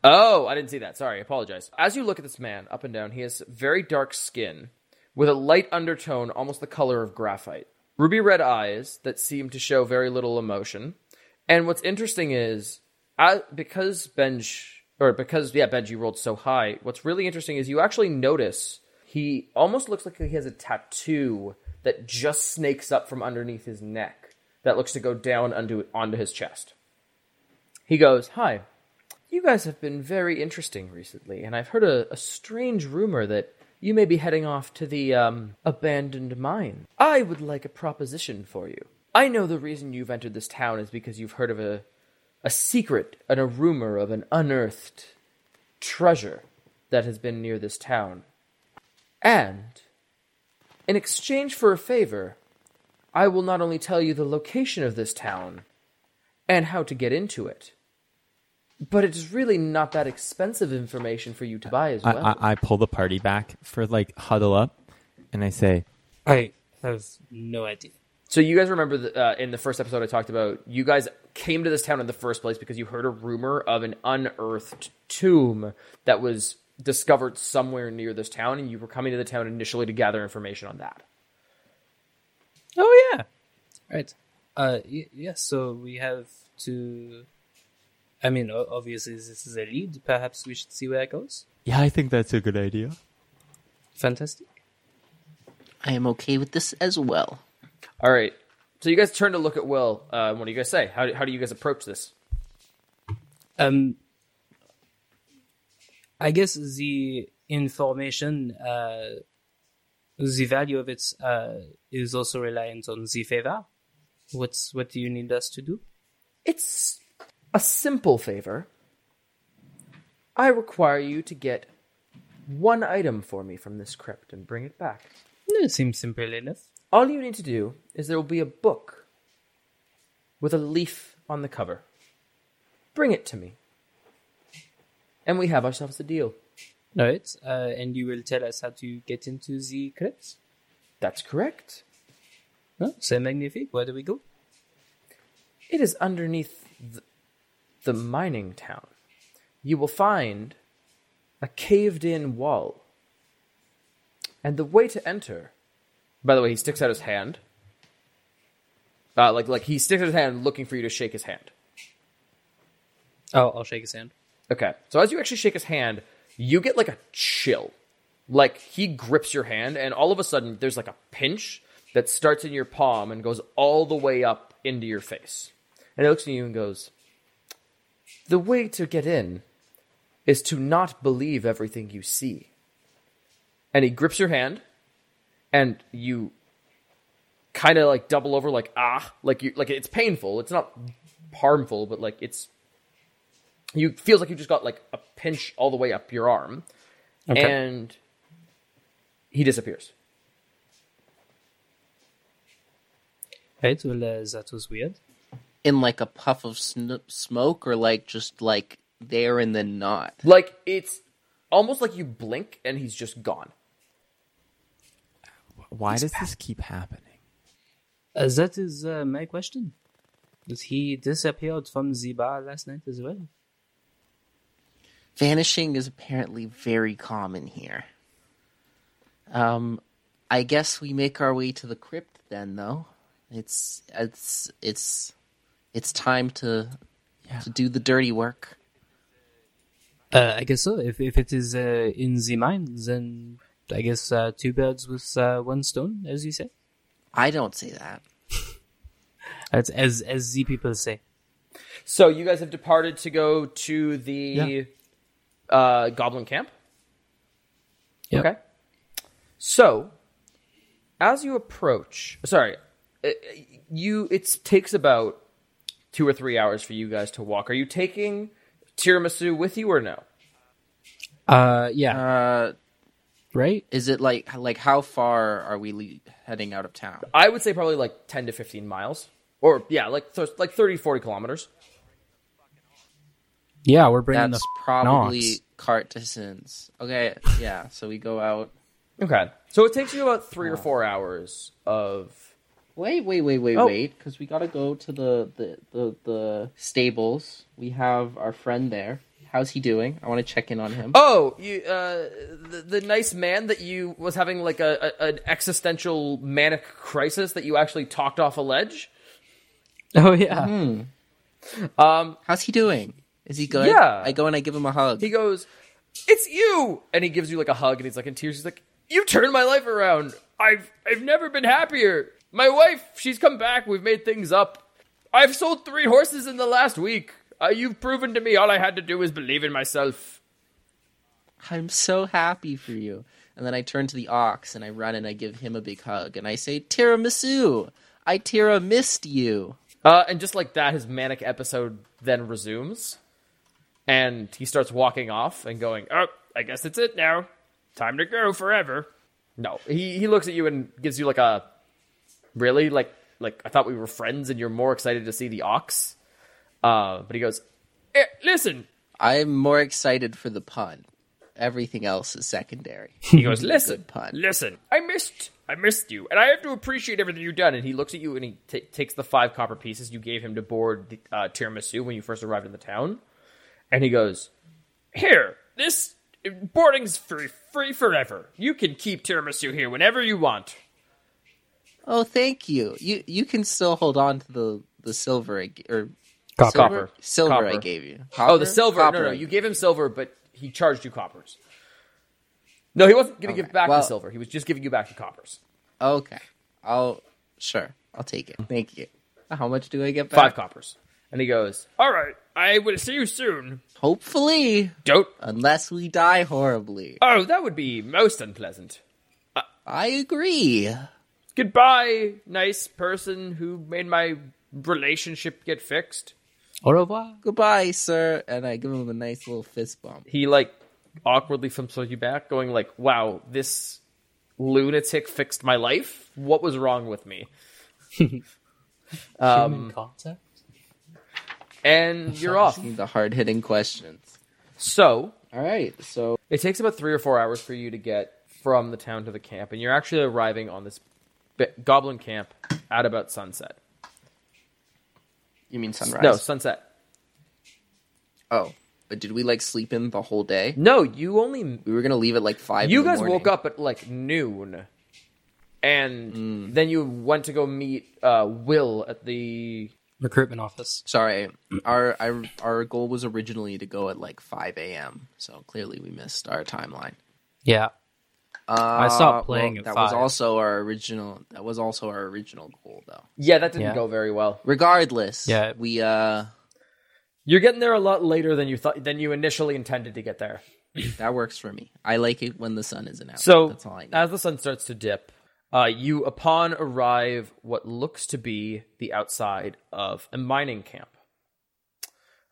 Oh, I didn't see that. Sorry, I apologize. As you look at this man up and down, he has very dark skin with a light undertone, almost the color of graphite. Ruby red eyes that seem to show very little emotion. And what's interesting is, because Benj, or because, yeah, Benji rolled so high, what's really interesting is you actually notice he almost looks like he has a tattoo that just snakes up from underneath his neck that looks to go down onto, onto his chest. He goes, Hi, you guys have been very interesting recently, and I've heard a, a strange rumor that you may be heading off to the um, abandoned mine. I would like a proposition for you. I know the reason you've entered this town is because you've heard of a a secret and a rumor of an unearthed treasure that has been near this town. And in exchange for a favor, I will not only tell you the location of this town and how to get into it, but it's really not that expensive information for you to buy as I, well. I, I pull the party back for like huddle up, and I say, I have no idea. So you guys remember that uh, in the first episode I talked about you guys came to this town in the first place because you heard a rumor of an unearthed tomb that was discovered somewhere near this town, and you were coming to the town initially to gather information on that. Oh yeah. Right. Uh, y- yes. So we have to. I mean, obviously, this is a lead. Perhaps we should see where it goes. "Yeah, I think that's a good idea." Fantastic. I am okay with this as well. All right. So you guys turn to look at Will. Uh, what do you guys say? How do, how do you guys approach this? Um, I guess the information, uh, the value of it uh, is also reliant on the favor. What's what do you need us to do? It's a simple favor. I require you to get one item for me from this crypt and bring it back. It seems simple enough. All you need to do is there will be a book with a leaf on the cover. Bring it to me. And we have ourselves a deal. Right, uh, and you will tell us how to get into the crypts. That's correct. Oh, c'est magnifique. Where do we go? It is underneath the, the mining town. You will find a caved in wall. And the way to enter. By the way, he sticks out his hand. Uh, like, like he sticks out his hand looking for you to shake his hand. Oh, I'll shake his hand. Okay. So as you actually shake his hand, you get like a chill. Like he grips your hand, and all of a sudden there's like a pinch that starts in your palm and goes all the way up into your face. And he looks at you and goes, The way to get in is to not believe everything you see. And he grips your hand, and you kind of like double over, like ah, like you like it's painful. It's not harmful, but like it's you feels like you just got like a pinch all the way up your arm, Okay. and he disappears. Right, well, uh, that was weird. In like a puff of sn- smoke, or like just like there and then not. Like it's almost like you blink and he's just gone. Why does this keep happening? Uh, that is uh, my question. Is he disappeared from the bar last night as well? Vanishing is apparently very common here. Um, I guess we make our way to the crypt then, though. It's it's it's it's time to to do the dirty work. Uh, I guess so. If if it is uh, in the mine, then I guess uh, two birds with uh, one stone, as you say. I don't say that. That's as as the people say. So you guys have departed to go to the uh, goblin camp. Yep. Okay. So, as you approach, sorry, uh, you it takes about two or three hours for you guys to walk. Are you taking tiramisu with you or no? Uh, yeah, Uh, right. is it like like how far are we le- heading out of town? I would say probably like ten to fifteen miles, or yeah, like th- like 30, 40 kilometers. Yeah, we're bringing That's the probably Nox. Cartisans. Okay, yeah. So we go out. Okay. So it takes you about three or four hours of. Wait, wait, wait, wait, Oh. wait, because we gotta go to the, the the the stables. We have our friend there. How's he doing? I want to check in on him. Oh, you, uh, the, the nice man that you was having like a, a an existential manic crisis that you actually talked off a ledge. Oh yeah. hmm Um, How's he doing? Is he good? Yeah. I go and I give him a hug. he goes, "It's you," and he gives you like a hug, and he's like in tears. He's like, "You turned my life around. I've I've never been happier. My wife, she's come back. We've made things up. I've sold three horses in the last week. Uh, you've proven to me all I had to do was believe in myself." I'm so happy for you. And then I turn to the ox and I run and I give him a big hug and I say, Tiramisu, I Tira missed you. Uh, and just like that, his manic episode then resumes, and he starts walking off and going, "Oh, I guess it's it now. Time to go forever." No, he he looks at you and gives you like a, really like like I thought we were friends, and you're more excited to see the ox. Uh, but he goes, eh, "Listen." I'm more excited for the pun. Everything else is secondary. He goes, "Listen, pun. listen. I missed, I missed you, and I have to appreciate everything you've done." And he looks at you and he ta takes the five copper pieces you gave him to board the, uh, tiramisu when you first arrived in the town, and he goes, "Here, this boarding's free, free forever. You can keep tiramisu here whenever you want." Oh, thank you. You you can still hold on to the the silver I, g- or Copper. silver Copper. I gave you. Oh, the silver. Copper no, no, you gave gave him silver, but he charged you coppers. No, he wasn't going to give back well- the silver. He was just giving you back the coppers. Okay, I'll sure I'll take it. Thank you. How much do I get back? Five coppers. And he goes, "All right, I will see you soon." Hopefully, Don't unless we die horribly. Oh, that would be most unpleasant. I agree. Goodbye, nice person who made my relationship get fixed. Au revoir. Goodbye, sir. And I give him a nice little fist bump. He like awkwardly thumbs you back, going like, "Wow, this lunatic fixed my life. What was wrong with me?" um, Human contact. and you're off. Asking the hard hitting questions. So All right, so it takes about three or four hours for you to get from the town to the camp, and you're actually arriving on this bi- goblin camp at about sunset. you mean sunrise? No, sunset. Oh, but did we like sleep in the whole day? No, you only We were gonna leave at like five. You in the guys morning. woke up at like noon, and Mm. then you went to go meet uh, Will at the. Recruitment office. Sorry, our, our our goal was originally to go at like five a.m. So clearly we missed our timeline. Yeah. Uh, stopped playing well, at That was also our original. That was also our original goal, though. Yeah, that didn't Yeah. go very well. Regardless, Yeah. we uh You're getting there a lot later than you thought than you initially intended to get there. that works for me. I like it when the sun isn't out. So that's all I need. as the sun starts to dip, uh, you upon arrive what looks to be the outside of a mining camp.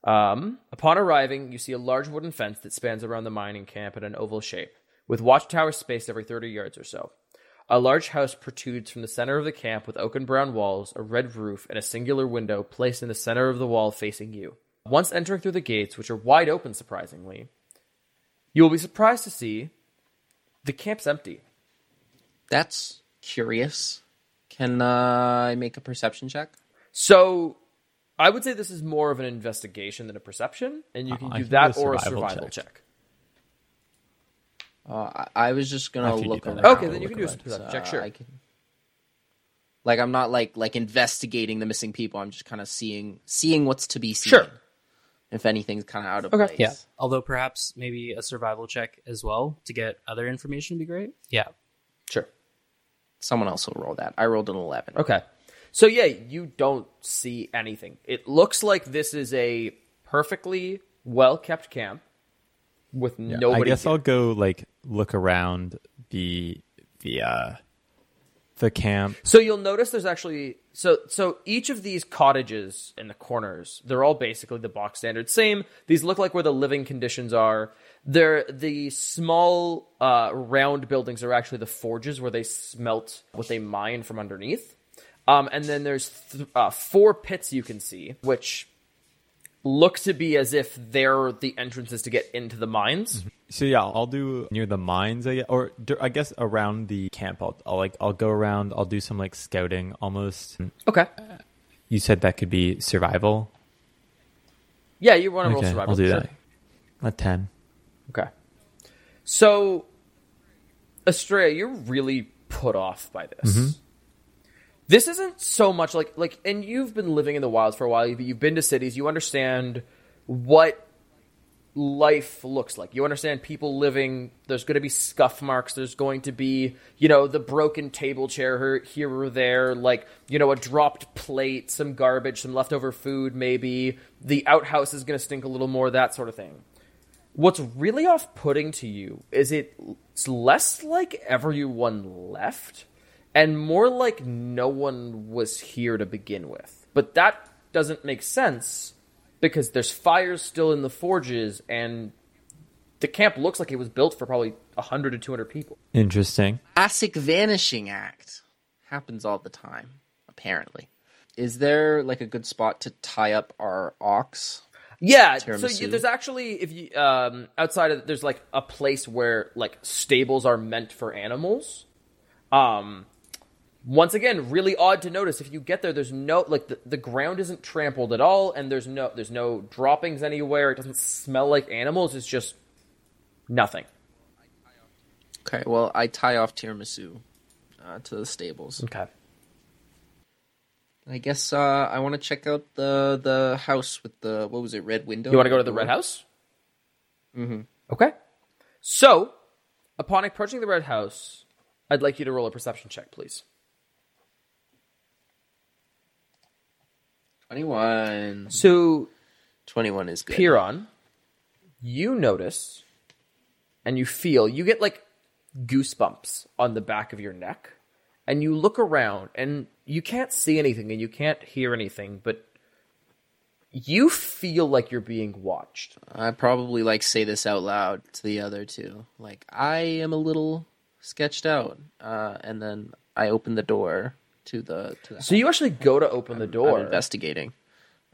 Um, upon arriving, you see a large wooden fence that spans around the mining camp in an oval shape, with watchtowers spaced every 30 yards or so. A large house protrudes from the center of the camp with oak and brown walls, a red roof, and a singular window placed in the center of the wall facing you. Once entering through the gates, which are wide open surprisingly, you will be surprised to see the camp's empty. That's curious. Can uh, I make a perception check? So, I would say this is more of an investigation than a perception, and you can Uh, do that do or a survival survival check. check. Uh, I, I was just gonna After you look do that, around. Okay, then you can do a around. perception check. Sure. I can... Like I'm not like like investigating the missing people. I'm just kind of seeing seeing what's to be seen. Sure. If anything's kind of out of Okay. place. Yeah. Although perhaps maybe a survival check as well to get other information would be great. Yeah. Sure. Someone else will roll that. I rolled an eleven. Okay. So yeah, you don't see anything. It looks like this is a perfectly well kept camp with nobody. I guess here. I'll go like look around the the uh the camp. So you'll notice there's actually so so each of these cottages in the corners, they're all basically the box standard. Same. These look like where the living conditions are. They're the small uh, round buildings are actually the forges where they smelt what they mine from underneath. Um, and then there's th- uh, four pits you can see, which look to be as if they're the entrances to get into the mines. Mm-hmm. So yeah, I'll do near the mines, I guess, or I guess around the camp. I'll, I'll like I'll go around. I'll do some like scouting. Almost. Okay. Uh, you said that could be survival. Yeah, you want to roll survival. I'll do sure. that. A ten. Okay. So, Estrella, you're really put off by this. Mm-hmm. This isn't so much like like, and you've been living in the wilds for a while. You've, you've been to cities. You understand what life looks like. You understand people living. There's going to be scuff marks. There's going to be, you know, the broken table chair here, or there, like, you know, a dropped plate, some garbage, some leftover food, maybe. The outhouse is going to stink a little more, that sort of thing. What's really off putting to you is it's less like everyone left and more like no one was here to begin with. But that doesn't make sense because there's fires still in the forges and the camp looks like it was built for probably 100 to 200 people. Interesting. Classic vanishing act happens all the time. Apparently, is there like a good spot to tie up our ox? Yeah, so Tiramisu. you, there's actually if you um outside of there's like a place where like stables are meant for animals. Um once again, really odd to notice if you get there there's no like the, the ground isn't trampled at all and there's no there's no droppings anywhere. It doesn't smell like animals. It's just nothing. Okay, well, I tie off tiramisu uh, to the stables. Okay. I guess uh, I want to check out the the house with the what was it, red window. You want to go to the red house? Mm-hmm. Okay. So, upon approaching the red house, I'd like you to roll a perception check, please. Twenty-one. So, Twenty-one is good. Piron, you notice and you feel, you get like goosebumps on the back of your neck, and you look around and you can't see anything and you can't hear anything, but you feel like you're being watched. I probably like say this out loud to the other two. Like I am a little sketched out, uh, and then I open the door to the to the. So you actually go to open the I'm door. investigating.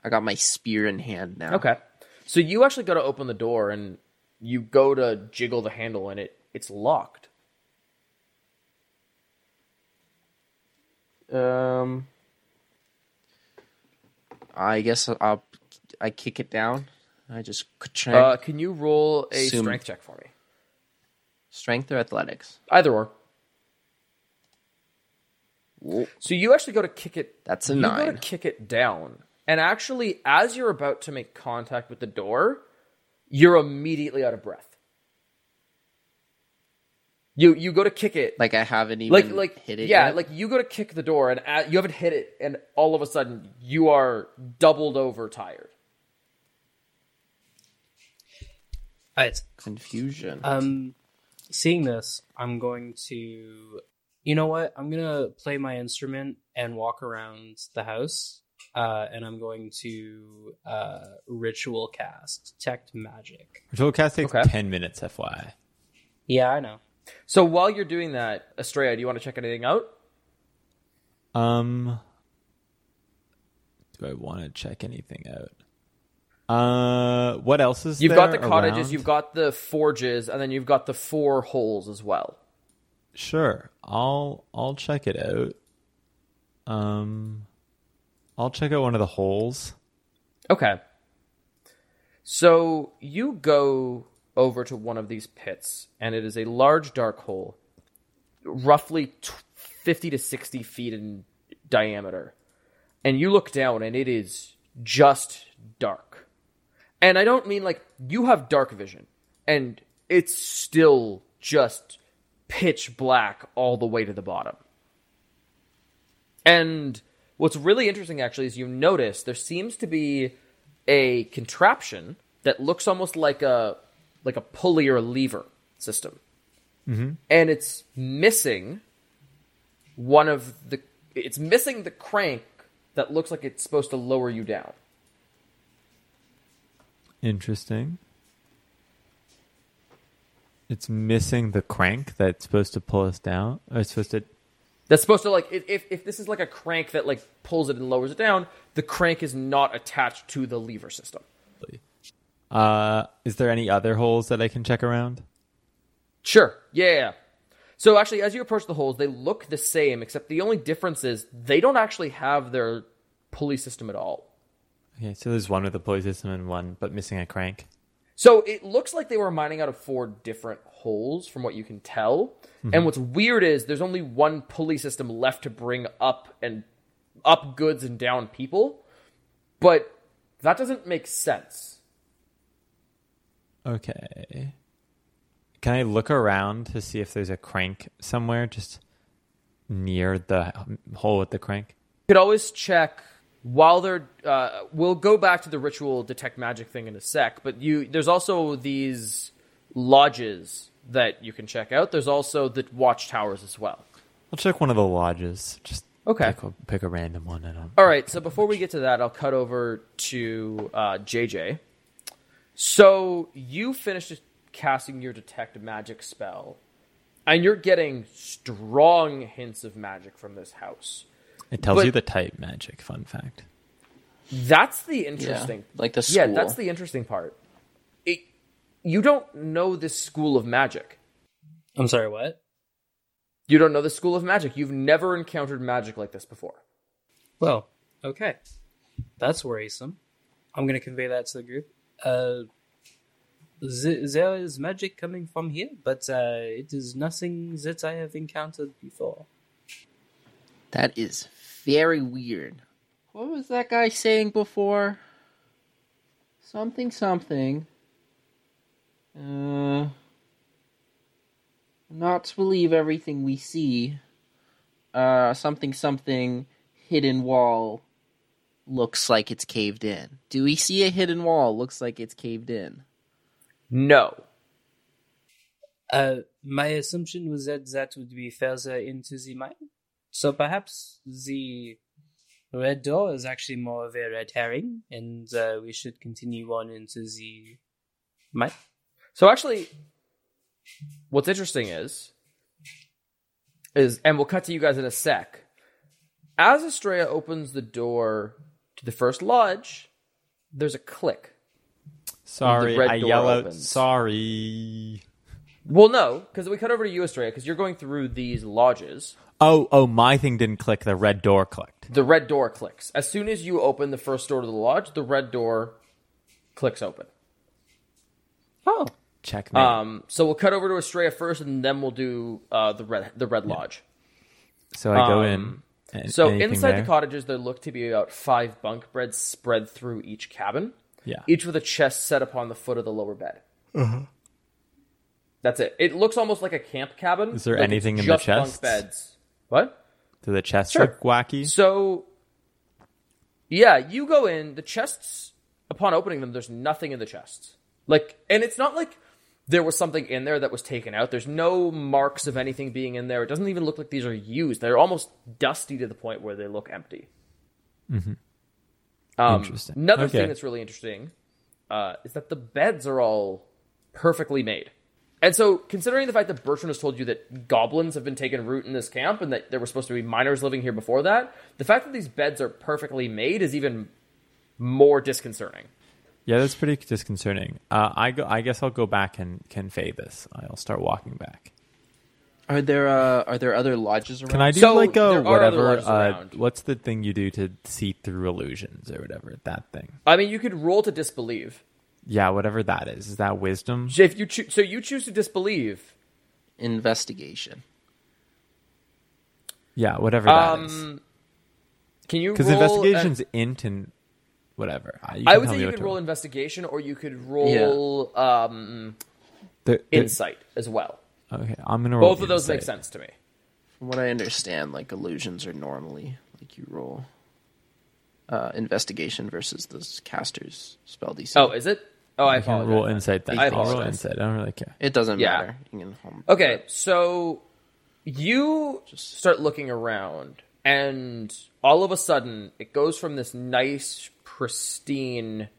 I got my spear in hand now. Okay. So you actually go to open the door and you go to jiggle the handle and it it's locked. Um, I guess I'll I kick it down. I just Uh, can you roll a Assume- strength check for me? strength or athletics. Either or. So you actually go to kick it. That's a you go to kick it down, and actually, as you're about to make contact with the door, you're immediately out of breath. You you go to kick it, Like I haven't even like like hit it. yeah, yet. like you go to kick the door, and at, you haven't hit it, and all of a sudden you are doubled over tired. It's confusion. Um, seeing this, I'm going to, you know what? I'm gonna play my instrument and walk around the house, uh, and I'm going to uh, ritual cast detect magic. Ritual cast takes Okay. ten minutes, FYI. Yeah, I know. So while you're doing that, Estrella, do you want to check anything out? Um, do I want to check anything out? Uh, what else is there? You've there got the cottages, around? you've got the forges, and then you've got the four holes as well. Sure, I'll I'll check it out. Um, I'll check out one of the holes. Okay. So you go over to one of these pits, and it is a large dark hole, roughly t- 50 to 60 feet in diameter. And you look down, and it is just dark. And I don't mean like you have dark vision, and it's still just pitch black all the way to the bottom. And what's really interesting actually is you notice there seems to be a contraption that looks almost like a like a pulley or a lever system. Mm-hmm. And it's missing one of the it's missing the crank that looks like it's supposed to lower you down. Interesting. It's missing the crank that's supposed to pull us down. Or it's supposed to. That's supposed to like if if- if this is like a crank that like pulls it and lowers it down, the crank is not attached to the lever system. Uh, is there any other holes that I can check around? Sure. Yeah. So actually, as you approach the holes, they look the same, except the only difference is they don't actually have their pulley system at all. Okay, so there's one with a pulley system and one, but missing a crank. So it looks like they were mining out of four different holes, from what you can tell. And mhm. what's weird is there's only one pulley system left to bring up and up goods and down people, but that doesn't make sense. Okay. Can I look around to see if there's a crank somewhere just near the hole with the crank? You could always check while they're. Uh, we'll go back to the ritual detect magic thing in a sec, but you there's also these lodges that you can check out. There's also the watchtowers as well. I'll check one of the lodges. Just Okay. pick a, pick a random one. Don't. All right, so before we get to that, I'll cut over to uh, JJ. So you finished casting your detect magic spell, and you're getting strong hints of magic from this house. It tells but- you the type magic. Fun fact. That's the interesting. like the Yeah, that's the interesting part. It, you don't know this school of magic. I'm sorry, what? You don't know the school of magic. You've never encountered magic like this before. Well, okay. That's worrisome. I'm going to convey that to the group. Uh, th- there is magic coming from here, but uh, it is nothing that I have encountered before. That is very weird. What was that guy saying before? Something, something. Uh, not to believe everything we see. Uh, something, something. Hidden wall looks like it's caved in. Do we see a hidden wall? Looks like it's caved in. No. Uh, my assumption was that that would be further into the mine. So perhaps the red door is actually more of a red herring, and uh, we should continue on into the mine. So actually, what's interesting is, is, and we'll cut to you guys in a sec. As Estrella opens the door to the first lodge, there's a click. Sorry, red I yell out. opens. Sorry. Well, no, because we cut over to you, Estrella, because you're going through these lodges. Oh, oh, my thing didn't click. The red door clicked. The red door clicks. As soon as you open the first door to the lodge, the red door clicks open. Oh, Checkmate. Um, so we'll cut over to Estrella first, and then we'll do uh, the red the red lodge. so I go um, in. A- So inside there? the cottages, there look to be about five bunk beds spread through each cabin, Yeah. each with a chest set upon the foot of the lower bed. Uh-huh. That's it. It looks almost like a camp cabin. Is there like anything in the just bunk chests? beds? What? Do the chests Sure. look wacky? So, yeah, you go in. The chests, upon opening them, there's nothing in the chests. Like, and it's not like there was something in there that was taken out. There's no marks of anything being in there. It doesn't even look like these are used. They're almost dusty to the point where they look empty. Um, Interesting. Another Okay. thing that's really interesting uh, is that the beds are all perfectly made. And so, considering the fact that Bertrand has told you that goblins have been taking root in this camp and that there were supposed to be miners living here before that, the fact that these beds are perfectly made is even more disconcerting. Yeah, that's pretty disconcerting. Uh, I go. I guess I'll go back and convey this. I'll start walking back. Are there uh, are there other lodges around? Can I do So, like a whatever? Uh, what's the thing you do to see through illusions or whatever? That thing. I mean, you could roll to disbelieve. Yeah, whatever that is. Is that wisdom? If you choo- so you choose to disbelieve. investigation? Yeah, whatever that is. Um, can you Because roll? investigation's int and whatever. Uh, You I would say you could to roll investigation, or you could roll um, The- the- insight as well. Okay, I'm gonna roll. Both of those make sense to me. From what I understand, like illusions are normally like you roll uh, investigation versus the caster's spell DC. Oh, is it? Oh, I I can apologize. roll insight then. I I'll roll apologize. insight. I don't really care. it doesn't Yeah. matter. You can home- Okay, so you start looking around, and all of a sudden, it goes from this nice, pristine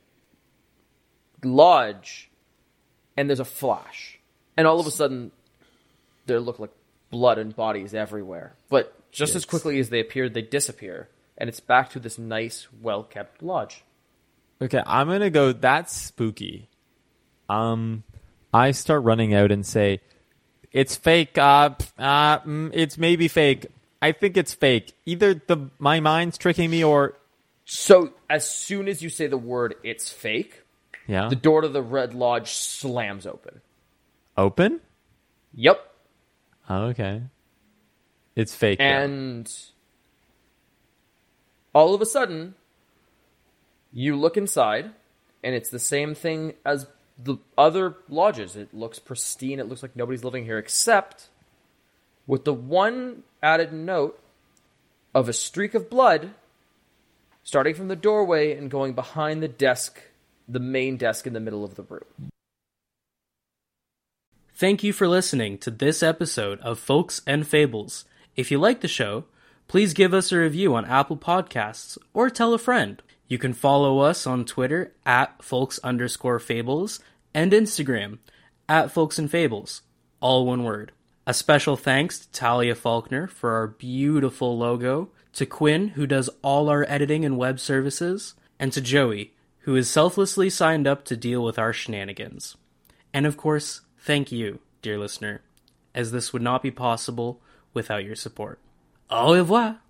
lodge, and there's a flash, and all of a sudden, there look like blood and bodies everywhere. But just as quickly as they appeared, they disappear, and it's back to this nice, well kept lodge. Okay, I'm gonna go. That's spooky. Um, I start running out and say, "It's fake. Uh, uh, mm, it's maybe fake. I think it's fake. Either the my mind's tricking me, or So as soon as you say the word "it's fake," yeah, the door to the Red Lodge slams open. open. Yep. Oh, okay, it's fake. then. And all of a sudden, you look inside, and it's the same thing as the other lodges. It looks pristine. It looks like nobody's living here, except with the one added note of a streak of blood starting from the doorway and going behind the desk, the main desk in the middle of the room. Thank you for listening to this episode of Folks and Fables. If you like the show, please give us a review on Apple Podcasts or tell a friend. You can follow us on Twitter at folks underscore fables and Instagram at folks and fables, all one word. A special thanks to Talia Faulkner for our beautiful logo, to Quinn, who does all our editing and web services, and to Joey, who is selflessly signed up to deal with our shenanigans. And of course, thank you, dear listener, as this would not be possible without your support. Au revoir!